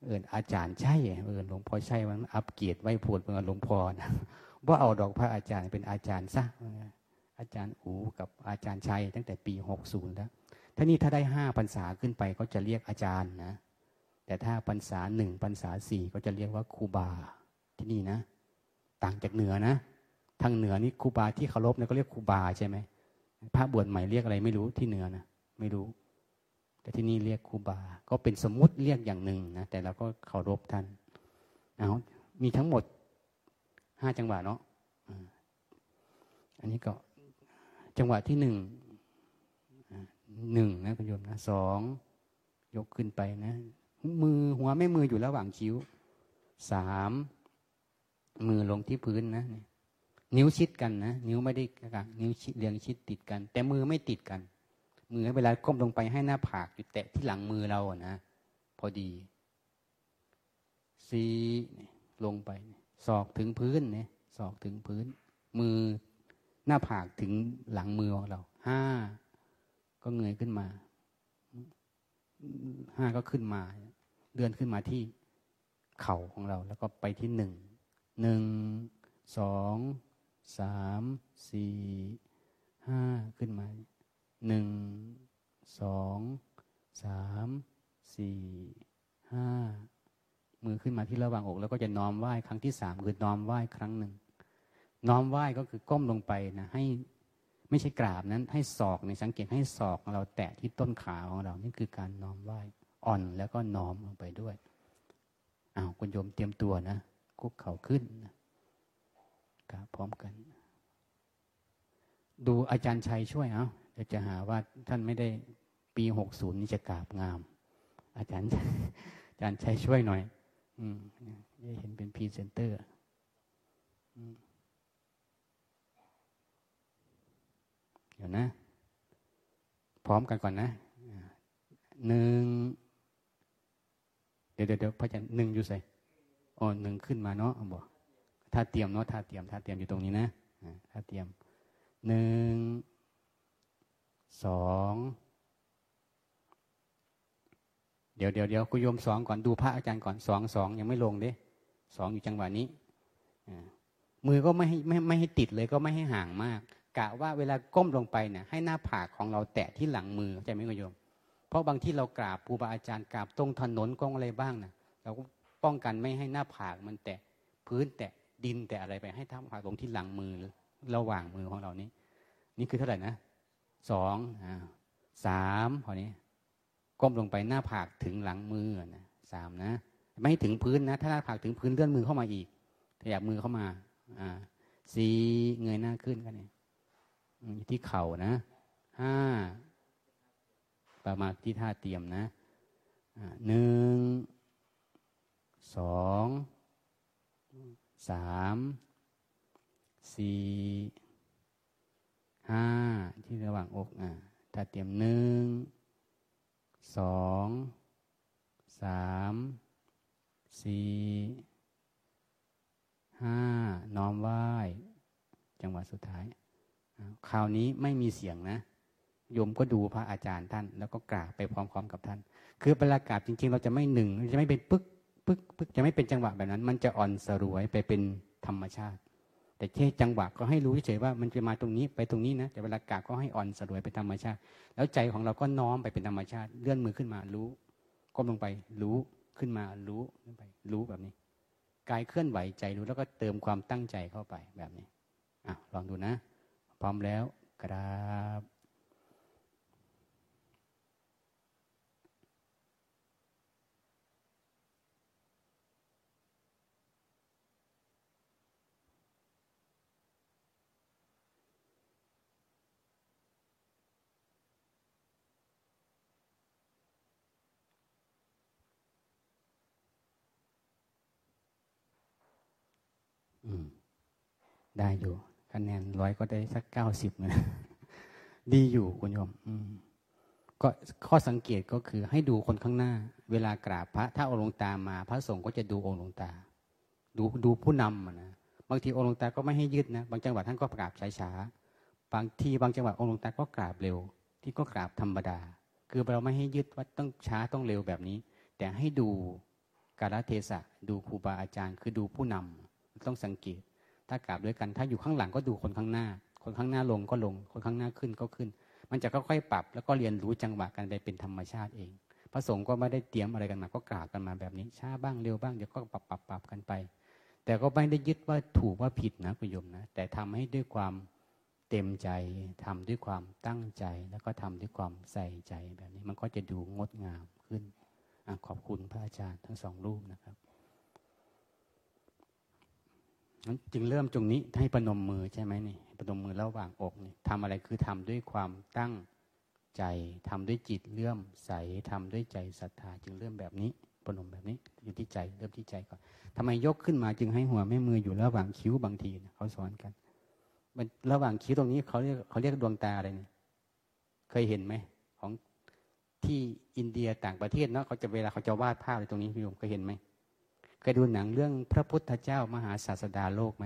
เอินอาจารย์ชัยเอินหลวงพ่อชัยมันอัปเกียรติไว้พูดเป็นหลวงพ่อนะว่าเอาดอกพระอาจารย์เป็นอาจารย์ซะอาจารย์อูกับอาจารย์ชัย ตั้งแต่ปีหกศูนย์แล้วท่านี้ถ้าได้ห้าพรรษาขึ้นไปก็จะเรียกอาจารย์นะ แต่ถ้าพรรษาหนึ่งพรรษาสี่ก็จะเรียกว่าครูบาที่นี่นะ ต่างจากเหนือนะ ทางเหนือนี่ครูบาที่เคารพเนี่ยก็เรียกครูบาใช่ไหมพระบวชใหม่เรียกอะไรไม่รู้ที่เหนือนะไม่รู้ แต่ที่นี่เรียกครูบา ก็เป็นสมมุติเรียกอย่างหนึ่งนะแต่เราก็เคารพท่านเอามีทั้งหมดห้าจังหวะเนาะอันนี้ก็จังหวะที่หนึ่งหนึ่งนะคุณโยมนะสองยกขึ้นไปนะ มือหัวไม่มืออยู่ระหว่างคิ้วสามมือลงที่พื้นนะนิ้วชิดกันนะนิ้วไม่ได้กันนิ้วเรียงชิดติดกัน แต่มือไม่ติดกัน มือเวลาก้มลงไปให้หน้าผากอยู่แตะที่หลังมือเราอะนะพอดีสี่ลงไปศอกถึงพื้นเนี่ยศอกถึงพื้น มือหน้าผากถึงหลังมือของเราห้าก็เงยขึ้นมาห้าก็ขึ้นมา เดือนขึ้นมาที่เข่าของเรา แล้วก็ไปที่หนึ่งหนึ่งสองสามสี่ห้าขึ้นมาหนึ่งสองสามสี่ห้ามือขึ้นมาที่ระหว่างอก แล้วก็จะน้อมไหว้ครั้งที่สามคือน้อมไหว้ครั้งหนึ่งน้อมไหว้ก็คือก้มลงไปนะให้ไม่ใช่กราบนั้น ให้ศอกในสังเกตให้ศอกเราแตะที่ต้นขาของเรา นี่คือการน้อมไหว้ อ่อนแล้วก็น้อมลงไปด้วยอ้าวคุณโยมเตรียมตัวนะคุกเข่าขึ้นนะกราบพร้อมกัน ดูอาจารย์ชัยช่วยเอาเดี๋ยวจะหาว่าท่านไม่ได้ปีหกศูนย์นี่จะกราบงาม อาจารย์อาจารย์ชัยช่วยหน่อย อืมได้เห็นเป็นพรีเซนเตอร์เดี๋ยวนะ พร้อมกันก่อนนะหนึ่ง ดี๋ยวเดี๋ยวพระอาจารย์หนึ่งอยู่ใส่อ๋อหนึ่งขึ้นมาเนาะบอกถ้าเตรียมเนาะถ้าเตรียมถ้าเตรียมอยู่ตรงนี้นะถ้าเตรียมหนึ่งสองเดี๋ยวเดี๋ยวเดี๋ยวกุโยมสองก่อนดูพระอาจารย์ก่อนสองสองยังไม่ลงเด้สองอยู่จังหวะนี้มือก็ไม่ให้ไม่ไม่ให้ติดเลยก็ไม่ให้ห่างมากกะว่าเวลาก้มลงไปเนี่ยให้หน้าผากของเราแตะที่หลังมือใช่ไหมกุโยม เพราะบางที่เรากราบครูบาอาจารย์กราบตรงถนนกองอะไรบ้างนะเราก็ป้องกันไม่ให้หน้าผากมันแตะพื้นแตะดินแตะอะไรไปให้ท่าผากลงที่หลังมือหรือระหว่างมือของเรานี้ นี่คือเท่าไหร่นะสองอ่าสามพอนี้ ก้มลงไปหน้าผากถึงหลังมือนะสามนะ ไม่ถึงพื้นนะ ถ้าหน้าผากถึงพื้นเลื่อนมือเข้ามาอีกขยับมือเข้ามา อ่าสี่เงยหน้าขึ้นกันเนี่ยที่เข่านะห้า ประมาณที่ท่าเตรียมนะหนึ่งสองสามสี่ห้าที่ระหว่างอกอะถ้าเตรียมหนึ่งสองสามสี่ห้าน้อมไหว้ จังหวะสุดท้าย คราวนี้ไม่มีเสียงนะ โยมก็ดูพระอาจารย์ท่าน แล้วก็กราบไปพร้อมๆกับท่าน คือเวลากราบจริง ๆ เราจะไม่หนึ่งจะไม่เป็นปึ๊กปึ๊กปึ๊กจะไม่เป็นจังหวะแบบนั้น มันจะอ่อนสรวยไปเป็นธรรมชาติ แต่แค่จังหวะก็ให้รู้เฉยว่ามันจะมาตรงนี้ไปตรงนี้นะแต่เวลากราบก็ให้อ่อนสรวยไปธรรมชาติ แล้วใจของเราก็น้อมไปเป็นธรรมชาติ เลื่อนมือขึ้นมารู้ก้มลงไปรู้ขึ้นมารู้ขึ้นไป รู้แบบนี้กายเคลื่อนไหวใจรู้แล้วก็เติมความตั้งใจเข้าไปแบบนี้อะลองดูนะ พร้อมแล้วกราบ ได้อยู่คะแนนร้อยก็ได้สักเก้าสิบนะดีอยู่คุณโยมก็ข้อสังเกตก็คือให้ดูคนข้างหน้า เวลากราบพระ ถ้าองค์ลงตามา พระสงฆ์ก็จะดูองค์ลงตา ดูดูผู้นำนะบางทีองค์ลงตาก็ไม่ให้ยืดนะบางจังหวัดท่านก็กราบช้าๆบางทีบางจังหวัดองค์ลงตาก็กราบเร็ว ที่ก็กราบธรรมดา คือเราไม่ให้ยืดว่าต้องช้าต้องเร็วแบบนี้ แต่ให้ดูกาลเทศะดูครูบาอาจารย์ คือดูผู้นำต้องสังเกต ถ้ากราบด้วยกัน ถ้าอยู่ข้างหลังก็ดูคนข้างหน้า คนข้างหน้าลงก็ลง คนข้างหน้าขึ้นก็ขึ้น มันจะค่อยๆปรับ แล้วก็เรียนรู้จังหวะกันไปเป็นธรรมชาติเอง พระสงฆ์ก็ไม่ได้เตรียมอะไรกันมา ก็กราบกันมาแบบนี้ ช้าบ้างเร็วบ้างเดี๋ยวก็ปรับปรับปรับกันไป แต่ก็ไม่ได้ยึดว่าถูกว่าผิดนะคุณโยมนะ แต่ทำให้ด้วยความเต็มใจทำด้วยความตั้งใจ แล้วก็ทำด้วยความใส่ใจแบบนี้ มันก็จะดูงดงามขึ้นอขอบคุณพระอาจารย์ทั้งสองรูปนะครับ จึงเริ่มตรงนี้ให้ปนมมือใช่ไหมนี่ปนมมือระหว่างอกนี่ทำอะไรคือทำด้วยความตั้งใจทำด้วยจิตเลื่อมใสทำด้วยใจศรัทธาจึงเริ่มแบบนี้ปนมแบบนี้อยู่ที่ใจเริ่มที่ใจก่อนทำไมยกขึ้นมาจึงให้หัวแม่มืออยู่ระหว่างคิ้วบางทีนะเขาสอนกันมันระหว่างคิ้วตรงนี้เขาเรียกเขาเรียกดวงตาอะไรนี่เคยเห็นไหมของที่อินเดียต่างประเทศเนาะเขาจะเวลาเขาจะวาดภาพอะไรตรงนี้พี่โยมเคยเห็นไหม เคยดูหนังเรื่องพระพุทธเจ้ามหาศาสดาโลกไหม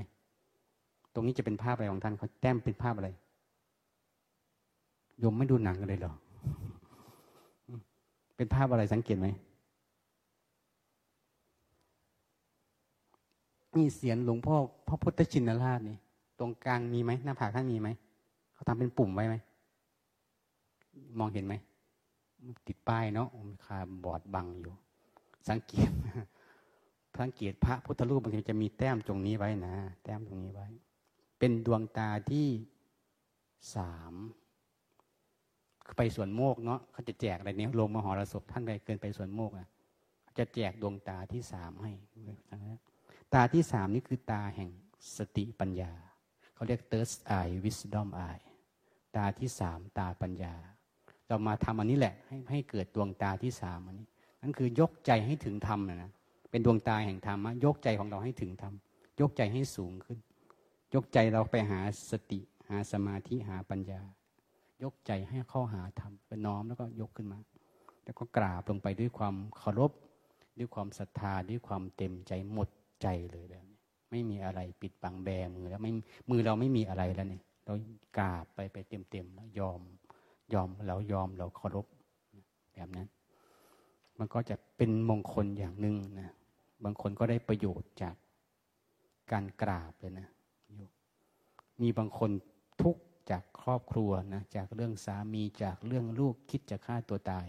ตรงนี้จะเป็นภาพอะไรของท่านเขาแต้มเป็นภาพอะไรโยมไม่ดูหนังกันเลยหรอ เป็นภาพอะไรสังเกตไหม นี่เสียนหลวงพ่อพระพุทธชินราชนี่ ตรงกลางมีไหมหน้าผากท่านมีไหม เขาทำเป็นปุ่มไว้ไหม มองเห็นไหม ติดป้ายเนาะมีคาบอดบังอยู่ สังเกต สังเกตพระพุทธรูปบางทีจะมีแต้มตรงนี้ไว้นะ แต้มตรงนี้ไว้ เป็นดวงตาที่สามไปสวนโมกเนาะเขาจะแจกอะไรเนี้ยลงมหรสพท่านไปเกินไปสวนโมกอะจะแจกดวงตาที่สามให้ตาที่สามนี่คือตาแห่งสติปัญญา เขาเรียก third eye wisdom eye ตาที่สามตาปัญญา เรามาทำอันนี้แหละ ให้ให้เกิดดวงตาที่สามอันนี้นั่นคือยกใจให้ถึงธรรมนะนะ เป็นดวงตาแห่งธรรมยกใจของเราให้ถึงธรรมยกใจให้สูงขึ้น ยกใจเราไปหาสติ หาสมาธิหาปัญญา ยกใจให้เข้าหาธรรมไปน้อมแล้วก็ยกขึ้นมา แล้วก็กราบลงไปด้วยความเคารพ ด้วยความศรัทธาด้วยความเต็มใจหมดใจเลยแบบนี้ไม่มีอะไรปิดบังแบมือแล้วไม่มือเราไม่มีอะไรแล้วเนี่ยเรากราบไปไปเต็มเต็มแล้วยอม ยอมเรายอมเราเคารพแบบนั้น มันก็จะ เป็นมงคลอย่างหนึ่งนะบางคนก็ได้ประโยชน์จากการกราบเลยนะมีบางคนทุกจากครอบครัวนะจากเรื่องสามีจากเรื่องลูกคิดจะฆ่าตัวตาย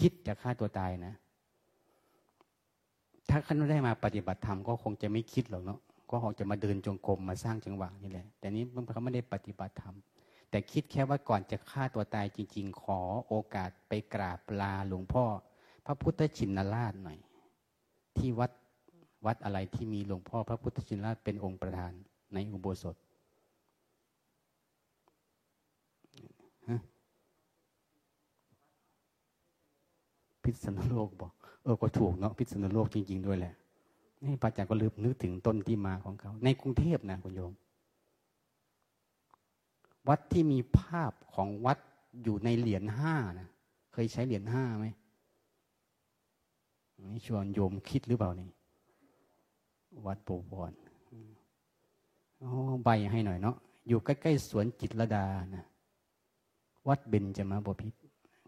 คิดจะฆ่าตัวตายนะ ถ้าเขาไม่ได้มาปฏิบัติธรรมก็คงจะไม่คิดหรอกเนาะก็คงจะมาเดินจงกรมมาสร้างจังหวะนี่แหละ แต่นี้เขาไม่ได้ปฏิบัติธรรมแต่คิดแค่ว่าก่อนจะฆ่าตัวตายจริง ๆ ขอโอกาสไปกราบลาหลวงพ่อ พระพุทธชินราชหน่อย ที่วัดวัดอะไรที่มีหลวงพ่อพระพุทธชินราชเป็นองค์ประธานในอุโบสถพิษณุโลกบอกเออก็ถูกเนาะพิษณุโลกจริง ๆ ด้วยแหละนี่พระอาจารย์ก็ลืมนึกถึงต้นที่มาของเขา ในกรุงเทพนะคุณโยม วัดที่มีภาพของวัดอยู่ในเหรียญห้านะเคยใช้เหรียญห้าไหม นี่ชวนโยมคิดหรือเปล่านี่วัดปูบอนโอ้ใบให้หน่อยเนาะอยู่ใกล้ๆสวนจิตรดานะวัดเบญจมาบพิษ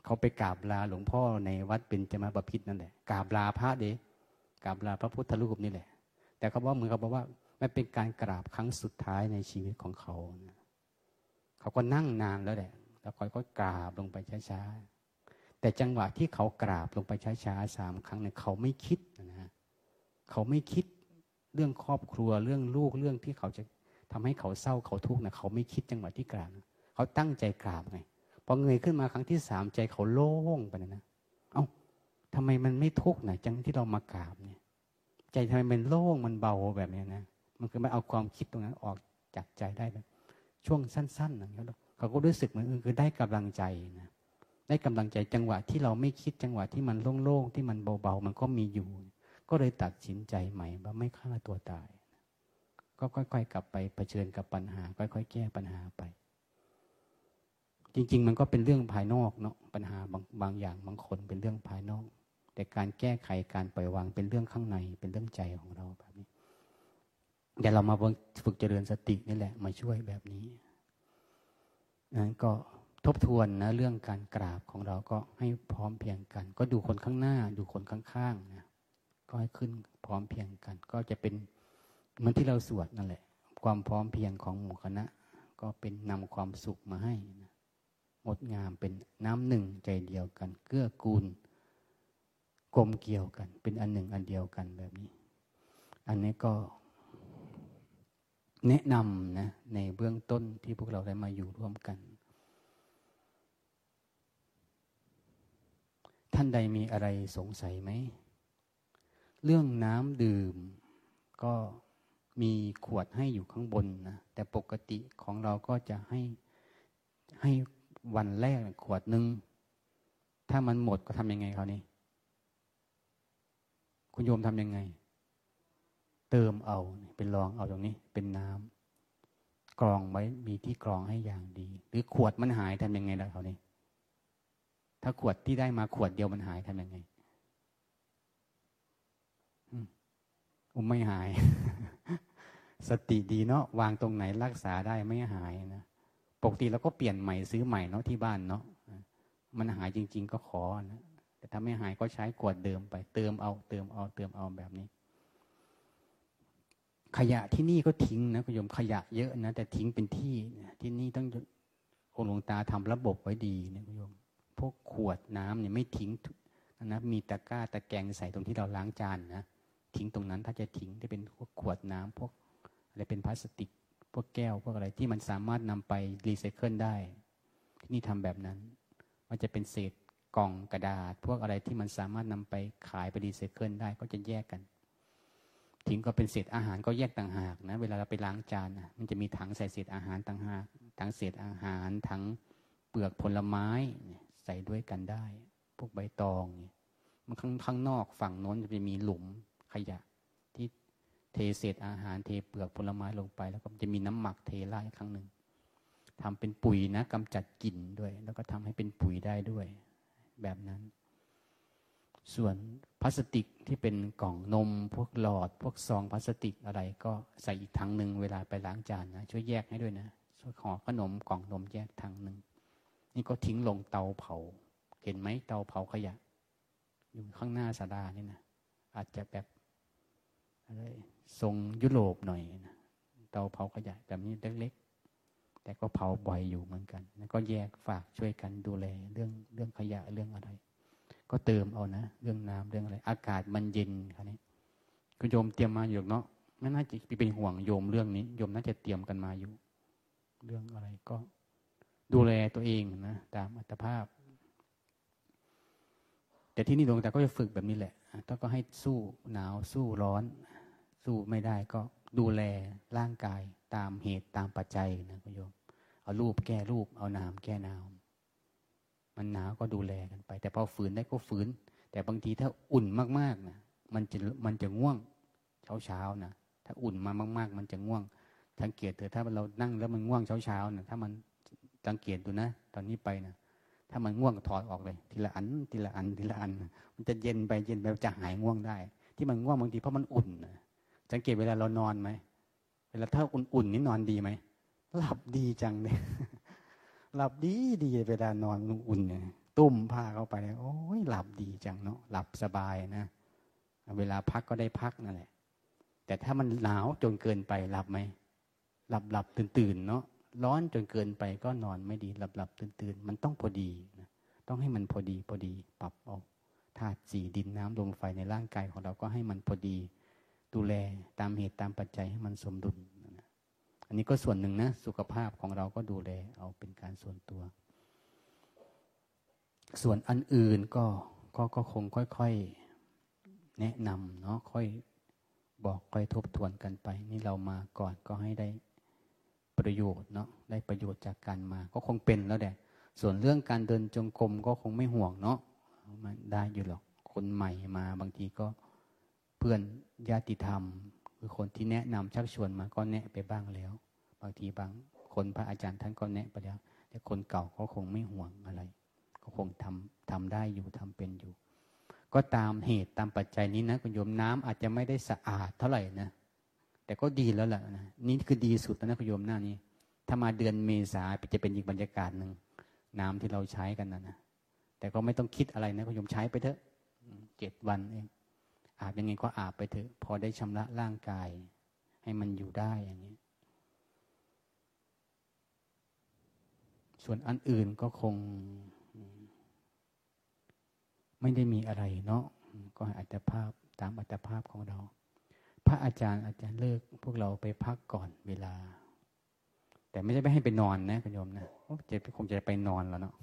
เขาไปกราบลาหลวงพ่อในวัดเบญจมาบพิษนั่นแหละกราบลาพระเดกราบลาพระพุทธรูปนี่แหละ แต่เขาบอกเหมือนเขาบอกว่าไม่เป็นการกราบครั้งสุดท้ายในชีวิตของเขานะเขาก็นั่งนานแล้วแหละ แล้วค่อยๆกราบลงไปช้าๆ แต่จังหวะที่เขากราบลงไปช้าๆสามครั้งเนี่ยเขาไม่คิดนะฮะเขาไม่คิดเรื่องครอบครัวเรื่องลูกเรื่องที่เขาจะทำให้เขาเศร้าเขาทุกข์นะเขาไม่คิดจังหวะที่กราบเขาตั้งใจกราบไงพอเงยขึ้นมาครั้งที่สามใจเขาโล่งไปนะเอา้าทำไมมันไม่ทุกข์นะจังที่เรามากราบเนี่ย ใจทำไมมันโล่งมันเบาแบบนี้นะมันคือไม่เอาความคิดตรงนั้นออกจากใจได้แบบช่วงสั้นๆนะเงี้ยเขาก็รู้สึกเหมือนคือได้กำลังใจนะ ได้กำลังใจจังหวะที่เราไม่คิดจังหวะที่มันโล่งๆที่มันเบาๆมันก็มีอยู่ ก็เลยตัดสินใจใหม่ว่าไม่ฆ่าตัวตาย ก็ค่อยๆ กลับไปเผชิญกับปัญหา ค่อยๆ แก้ปัญหาไป จริง ๆ มันก็เป็นเรื่องภายนอกเนาะปัญหาบางบางอย่างบางคนเป็นเรื่องภายนอก แต่การแก้ไขการปล่อยวางเป็นเรื่องข้างในเป็นเรื่องใจของเราแบบนี้เดี๋ยวเรามาฝึกเจริญสตินี่แหละ มาช่วยแบบนี้นั้นก็ ทบทวนนะเรื่องการกราบของเราก็ให้พร้อมเพียงกัน ก็ดูคนข้างหน้า ดูคนข้างๆนะก็ให้ขึ้นพร้อมเพียงกัน ก็จะเป็นเหมือนที่เราสวดนั่นแหละ ความพร้อมเพียงของหมู่คณะ ก็เป็นนำความสุขมาให้นะงดงามเป็นน้ำหนึ่งใจเดียวกัน เกื้อกูลกลมเกี่ยวกัน เป็นอันหนึ่งอันเดียวกันแบบนี้ อันนี้ก็แนะนำนะในเบื้องต้นที่พวกเราได้มาอยู่ร่วมกัน ท่านใดมีอะไรสงสัยไหม เรื่องน้ำดื่ม ก็มีขวดให้อยู่ข้างบนนะ แต่ปกติของเราก็จะให้ให้วันแรกขวดหนึ่ง ถ้ามันหมดก็ทำยังไงเขานี่คุณโยมทำยังไง เติมเอาเป็นรองเอาตรงนี้ เป็นน้ำกรองไว้มีที่กรองให้อย่างดี หรือขวดมันหายทำยังไงล่ะเขานี่ ถ้าขวดที่ได้มาขวดเดียวมันหายทำยังไงอุ้มไม่หาย สติดีเนาะวางตรงไหนรักษาได้ไม่หายนะปกติเราก็เปลี่ยนใหม่ซื้อใหม่เนาะที่บ้านเนาะมันหายจริง ๆ ก็ขอนะแต่ถ้าไม่หายก็ใช้ขวดเดิมไป เติมเอาเติมเอาเติมเอาแบบนี้ ขยะที่นี่ก็ทิ้งนะคุณโยมขยะเยอะนะแต่ทิ้งเป็นที่ที่นี่ต้ององหลวงตาทำระบบไว้ดีนะคุณโยม พวกขวดน้ำเนี่ยไม่ทิ้งนะมีตะกร้าตะแกรงใส่ตรงที่เราล้างจานนะทิ้งตรงนั้นถ้าจะทิ้งจะเป็นพวกขวดน้ำพวกอะไรเป็นพลาสติก พวกแก้วพวกอะไรที่มันสามารถนำไปรีไซเคิลได้ ที่นี่ทำแบบนั้น มันจะเป็นเศษกล่องกระดาษ พวกอะไรที่มันสามารถนำไปขายไปรีไซเคิลได้ก็จะแยกกันทิ้งก็เป็นเศษอาหารก็แยกต่างหากนะ เวลาเราไปล้างจานมันจะมีถังใส่เศษอาหารต่างหากถังเศษอาหารถังเปลือกผลไม้ ส่ด้วยกันได้ พวกใบตองมันข้างข้างนอกฝั่งโน้นจะมีหลุมขยะ ที่เทเศษอาหารเทเปลือกผลไม้ลงไป แล้วก็จะมีน้ำหมักเทไล่ครั้งหนึ่งทำเป็นปุ๋ยนะกำจัดกลิ่นด้วย แล้วก็ทำให้เป็นปุ๋ยได้ด้วย แบบนั้น ส่วนพลาสติกที่เป็นกล่องนม พวกหลอด พวกซองพลาสติกอะไรก็ใส่อีกถังหนึ่งเวลาไปล้างจานนะช่วยแยกให้ด้วยนะช่วยห่อขนมกล่องนมแยกถังหนึ่ง นี่ก็ทิ้งลงเตาเผา เห็นไหมเตาเผาขยะ อยู่ข้างหน้าสารานี่นะอาจจะแบบอะไรทรงยุโรปหน่อยนะเตาเผาขยะแบบนี้เล็กๆแต่ก็เผาบ่อยอยู่เหมือนกันแล้วก็แยกฝากช่วยกันดูแลเรื่องเรื่องขยะเรื่องอะไร ก็เติมเอานะเรื่องน้ำเรื่องอะไร อากาศมันเย็นครับนี้ก็โยมเตรียมมาอยู่เนาะไม่น่าจะเป็นห่วงโยมเรื่องนี้โยมน่าจะเตรียมกันมาอยู่ เรื่องอะไรก็ ดูแลตัวเองนะตามอัตภาพ แต่ที่นี่หลวงตาก็จะฝึกแบบนี้แหละถ้าก็ให้สู้หนาวสู้ร้อน สู้ไม่ได้ก็ดูแลร่างกายตามเหตุตามปัจจัยนะคุณโยม เอารูปแก้รูป เอาน้ำแก้น้ำมันหนาวก็ดูแลกันไป แต่พอฝืนได้ก็ฝืน แต่บางทีถ้าอุ่นมากๆนะมันจะมันจะง่วงเช้าเช้านะถ้าอุ่นมามาก ๆ มันจะง่วงสังเกตเถอะถ้าเรานั่งแล้วมันง่วงเช้าเช้านะถ้ามัน สังเกตดูนะ ตอนนี้ไปนะถ้ามันง่วงก็ถอดออกเลย ทีละอัน ทีละอัน ทีละอัน มันจะเย็นไปเย็นไปจะหายง่วงได้ ที่มันง่วงบางทีเพราะมันอุ่นสังเกตเวลาเรานอนไหมเวลาถ้าอุ่นๆนี่นอนดีไหมหลับดีจังเลยหลับดีดีเวลานอนอุ่นเนี่ยตุ้มผ้าเข้าไปโอ้ยหลับดีจังเนาะหลับสบายนะเวลาพักก็ได้พักนั่นแหละ แต่ถ้ามันหนาวจนเกินไปหลับไหมหลับหลับตื่นตื่นเนาะ ร้อนจนเกินไปก็นอนไม่ดีหลับหลับตื่นตื่นมันต้องพอดีนะต้องให้มันพอดีพอดีปรับออกธาตุสี่ดินน้ำลมไฟในร่างกายของเราก็ให้มันพอดี ดูแลตามเหตุตามปัจจัยให้มันสมดุลนะอันนี้ก็ส่วนหนึ่งนะ สุขภาพของเราก็ดูแลเอาเป็นการส่วนตัว ส่วนอันอื่นก็ก็ก็คงค่อยๆแนะนำเนาะค่อยบอกค่อยทบทวนกันไป นี่เรามาก่อนก็ให้ได้ ประโยชน์เนาะได้ประโยชน์จากการมา ก็คงเป็นแล้วแหละส่วนเรื่องการเดินจงกรมก็คงไม่ห่วงเนาะมันได้อยู่หรอกคนใหม่มาบางทีก็เพื่อนญาติธรรม คือคนที่แนะนำชักชวนมาก็แนะไปบ้างแล้ว บางทีบางคนพระอาจารย์ท่านก็แนะไปแล้ว แต่คนเก่าก็คงไม่ห่วงอะไร ก็คงทำทำได้อยู่ทำเป็นอยู่ ก็ตามเหตุตามปัจจัยนี้นะคุณโยมน้ำอาจจะไม่ได้สะอาดเท่าไหร่นะ แต่ก็ดีแล้วแหละนะนี่คือดีสุดแล้วนะคุณโยมหน้านี้ ถ้ามาเดือนเมษาจะเป็นอีกบรรยากาศหนึ่งน้ำที่เราใช้กันนะนะแต่ก็ไม่ต้องคิดอะไรนะคุณโยมใช้ไปเถอะเจ็ดวันเองอาบยังไงก็อาบไปเถอะ พอได้ชำระร่างกาย ให้มันอยู่ได้อย่างนี้ ส่วนอันอื่นก็คง ไม่ได้มีอะไรเนาะก็อัตภาพตามอัตภาพของเรา ระอาจารย์อาจารย์เลิก พวกเราไปพักก่อนเวลา แต่ไม่ใช่ไม่ให้ไปนอนนะคุณโยมนะจะคงจะไปนอนแล้วเนาะ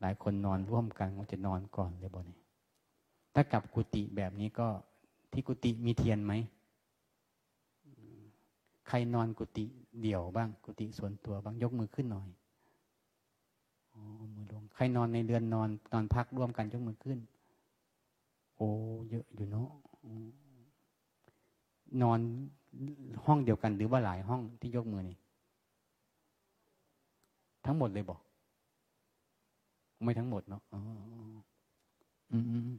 หลายคนนอนร่วมกันคงจะนอนก่อนเลยบ่เนี่ยถ้ากลับกุฏิแบบนี้ก็ที่กุฏิมีเทียนไหมใครนอนกุฏิเดี่ยวบ้าง กุฏิส่วนตัวบ้างยกมือขึ้นหน่อยอ๋อมือลงใครนอนในเรือนนอนนอนพักร่วมกันยกมือขึ้น โอ้เยอะอยู่เนาะ นอนห้องเดียวกัน หรือว่าหลายห้องที่ยกมือนี่ทั้งหมดเลยบอกไม่ทั้งหมดเนาะอ๋ออืม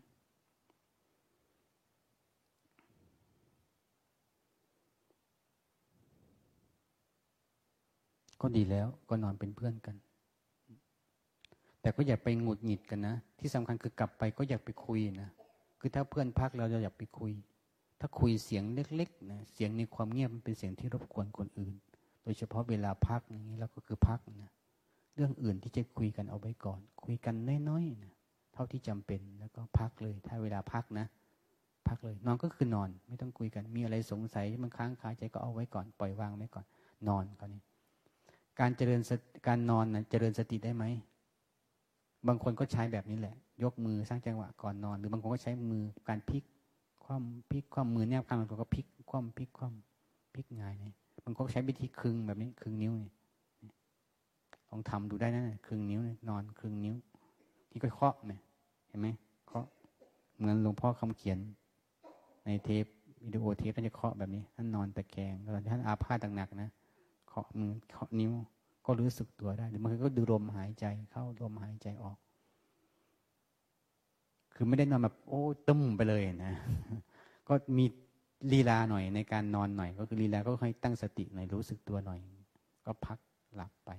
ก็ดีแล้วก็นอนเป็นเพื่อนกัน แต่ก็อย่าไปหงุดหงิดกันนะ ที่สำคัญคือกลับไปก็อยากไปคุยนะ คือถ้าเพื่อนพักเราจะอยากไปคุย ถ้าคุยเสียงเล็กๆนะเสียงในความเงียบมันเป็นเสียงที่รบกวนคนอื่น โดยเฉพาะเวลาพักอย่างนี้แล้วก็คือพักนะเรื่องอื่นที่จะคุยกันเอาไว้ก่อน คุยกันน้อยๆนะเท่าที่จำเป็นแล้วก็พักเลย ถ้าเวลาพักนะ พักเลย นอนก็คือนอน ไม่ต้องคุยกันมีอะไรสงสัยมันค้างคาใจก็เอาไว้ก่อนปล่อยวางไว้ก่อน นอนก่อนนี้การเจริญการนอนนะเจริญสติได้ไหมบางคนก็ใช้แบบนี้แหละ ยกมือสร้างจังหวะก่อนนอน หรือบางคนก็ใช้มือการพลิก คว่ำพลิกคว่ำมือแนบข้างบางคนก็พลิกคว่ำพลิกคว่ำพลิกงายเนี่ยบางคนใช้วิธีคึงแบบนี้คึงนิ้วนี่ลองทำดูได้นะคึงนิ้วนอนคึงนิ้ว ที่ก็เคาะเนี่ยเห็นไหมเคาะเหมือนหลวงพ่อคำเขียน ในเทปวิดีโอเทปก็จะเคาะแบบนี้ท่านนอนตะแคงตอนที่ท่านอาพาธหนักๆนะเคาะมือเคาะนิ้ว ก็รู้สึกตัวได้หรือบางก็ดูลมหายใจเข้าลมหายใจออก คือไม่ได้นอนแบบโอ้ตึมไปเลยนะ ก็มีลีลาหน่อยในการนอนหน่อย ก็คือลีลาก็ให้ตั้งสติหน่อยรู้สึกตัวหน่อย ก็พักหลับไป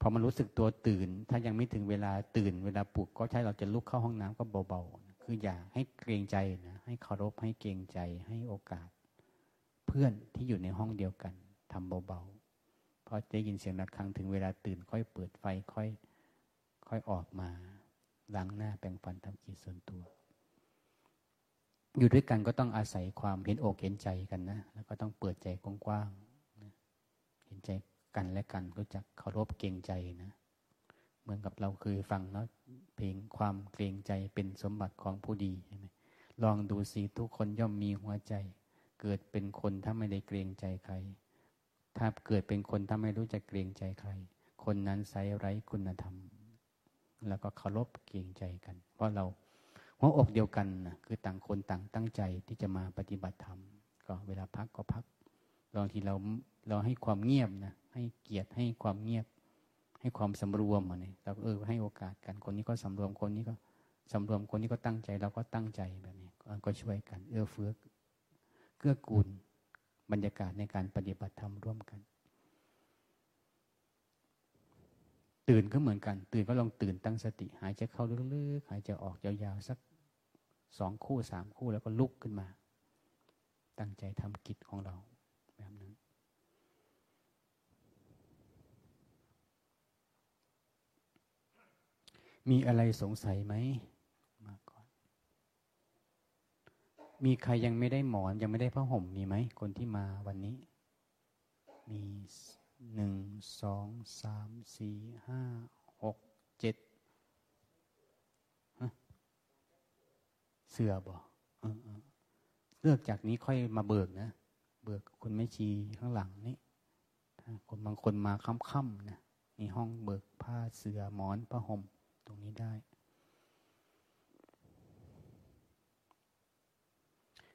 พอมันรู้สึกตัวตื่น ถ้ายังไม่ถึงเวลาตื่น เวลาปลุกก็ใช้เราจะลุกเข้าห้องน้ำก็เบาๆคืออย่าให้เกรงใจนะให้เคารพให้เกรงใจให้โอกาส เพื่อนที่อยู่ในห้องเดียวกันทำเบาๆพอได้ยินเสียงระฆังถึงเวลาตื่นค่อยเปิดไฟค่อย ค่อยออกมา ล้างหน้าแปรงฟันทำกิจส่วนตัว อยู่ด้วยกันก็ต้องอาศัยความเห็นอกเห็นใจกันนะ แล้วก็ต้องเปิดใจกว้างๆเห็นใจกันและกันรู้จักเคารพเกรงใจนะ เหมือนกับเราเคยฟังเนาะเพลงความเกรงใจเป็นสมบัติของผู้ดีใช่ไหมลองดูสิทุกคนย่อมมีหัวใจ เกิดเป็นคนถ้าไม่ได้เกรงใจใคร ถ้าเกิดเป็นคนถ้าไม่รู้จักเกรงใจใคร คนนั้นไซไร้คุณธรรม แล้วก็เคารพเกรงใจกัน เพราะเราหัวอกเดียวกันนะคือต่างคนต่างตั้งใจที่จะมาปฏิบัติธรรม ก็เวลาพักก็พักบางทีเราเราให้ความเงียบนะให้เกียรติให้ความเงียบ ให้ความสำรวมมาเนี่ยเราเออให้โอกาสกันคนนี้ก็สำรวมคนนี้ก็สำรวมคนนี้ก็ตั้งใจเราก็ตั้งใจแบบนี้ก็ช่วยกัน เอื้อเฟื้อเกื้อกูลบรรยากาศในการปฏิบัติธรรมร่วมกัน ตื่นก็เหมือนกัน ตื่นก็ลองตื่นตั้งสติ หายใจเข้าลึกๆหายใจออกยาวๆสักสองคู่สามคู่แล้วก็ลุกขึ้นมา ตั้งใจทำกิจของเราแบบนั้นมีอะไรสงสัยไหมมีใครยังไม่ได้หมอนยังไม่ได้ผ้าห่มมีไหมคนที่มาวันนี้ มี หนึ่งสองสามสี่ห้าหกเจ็ดเสือบ่เลือกจากนี้ค่อยมาเบิกนะ เบิกคุณแม่ชีข้างหลังนี่คนบางคนมาค่ำๆนะมีห้องเบิกผ้าเสือหมอนผ้าห่มตรงนี้ได้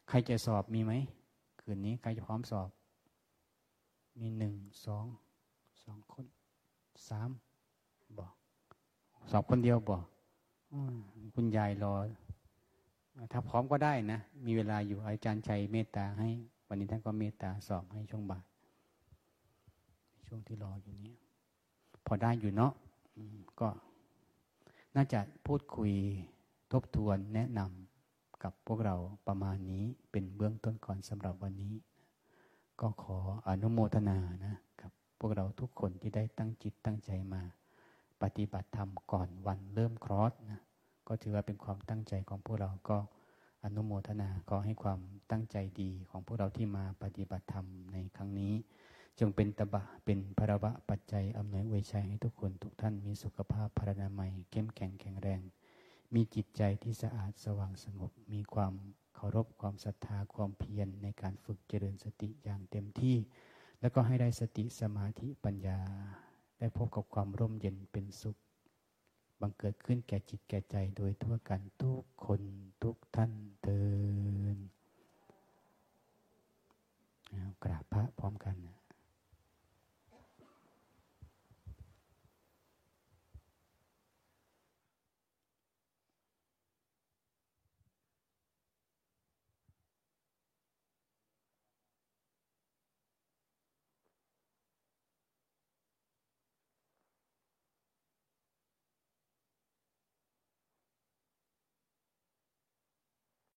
ใครจะสอบมีไหมคืนนี้ใครจะพร้อมสอบ มีหนึ่งสองสองคนสามบอกสอบคนเดียวบอกคุณยายรอ ถ้าพร้อมก็ได้นะ มีเวลาอยู่อาจารย์ชัยเมตตาให้ วันนี้ท่านก็เมตตาสอบให้ช่วงบ่ายช่วงที่รออยู่นี้พอได้อยู่เนาะก็น่าจะพูดคุยทบทวนแนะนำกับพวกเราประมาณนี้เป็นเบื้องต้นก่อนสำหรับวันนี้ ก็ขออนุโมทนานะกับ พวกเราทุกคนที่ได้ตั้งจิตตั้งใจมา ปฏิบัติธรรมก่อนวันเริ่มครอสนะก็ถือว่าเป็นความตั้งใจของพวกเราก็อนุโมทนาขอให้ความตั้งใจดีของพวกเราที่มาปฏิบัติธรรมในครั้งนี้ จงเป็นตบะเป็นพระวะปัจจัยอำนวยอวยชัยให้ทุกคนทุกท่านมีสุขภาพพรรณนามัยเข้มแข็งแข็งแรง มีจิตใจที่สะอาดสว่างสงบมีความ เคารพความศรัทธาความเพียรในการฝึกเจริญสติอย่างเต็มที่ แล้วก็ให้ได้สติสมาธิปัญญา ได้พบกับความร่มเย็นเป็นสุข บังเกิดขึ้นแก่จิตแก่ใจโดยทั่วกันทุกคนทุกท่านเตือนกราบพระพร้อมกันนะ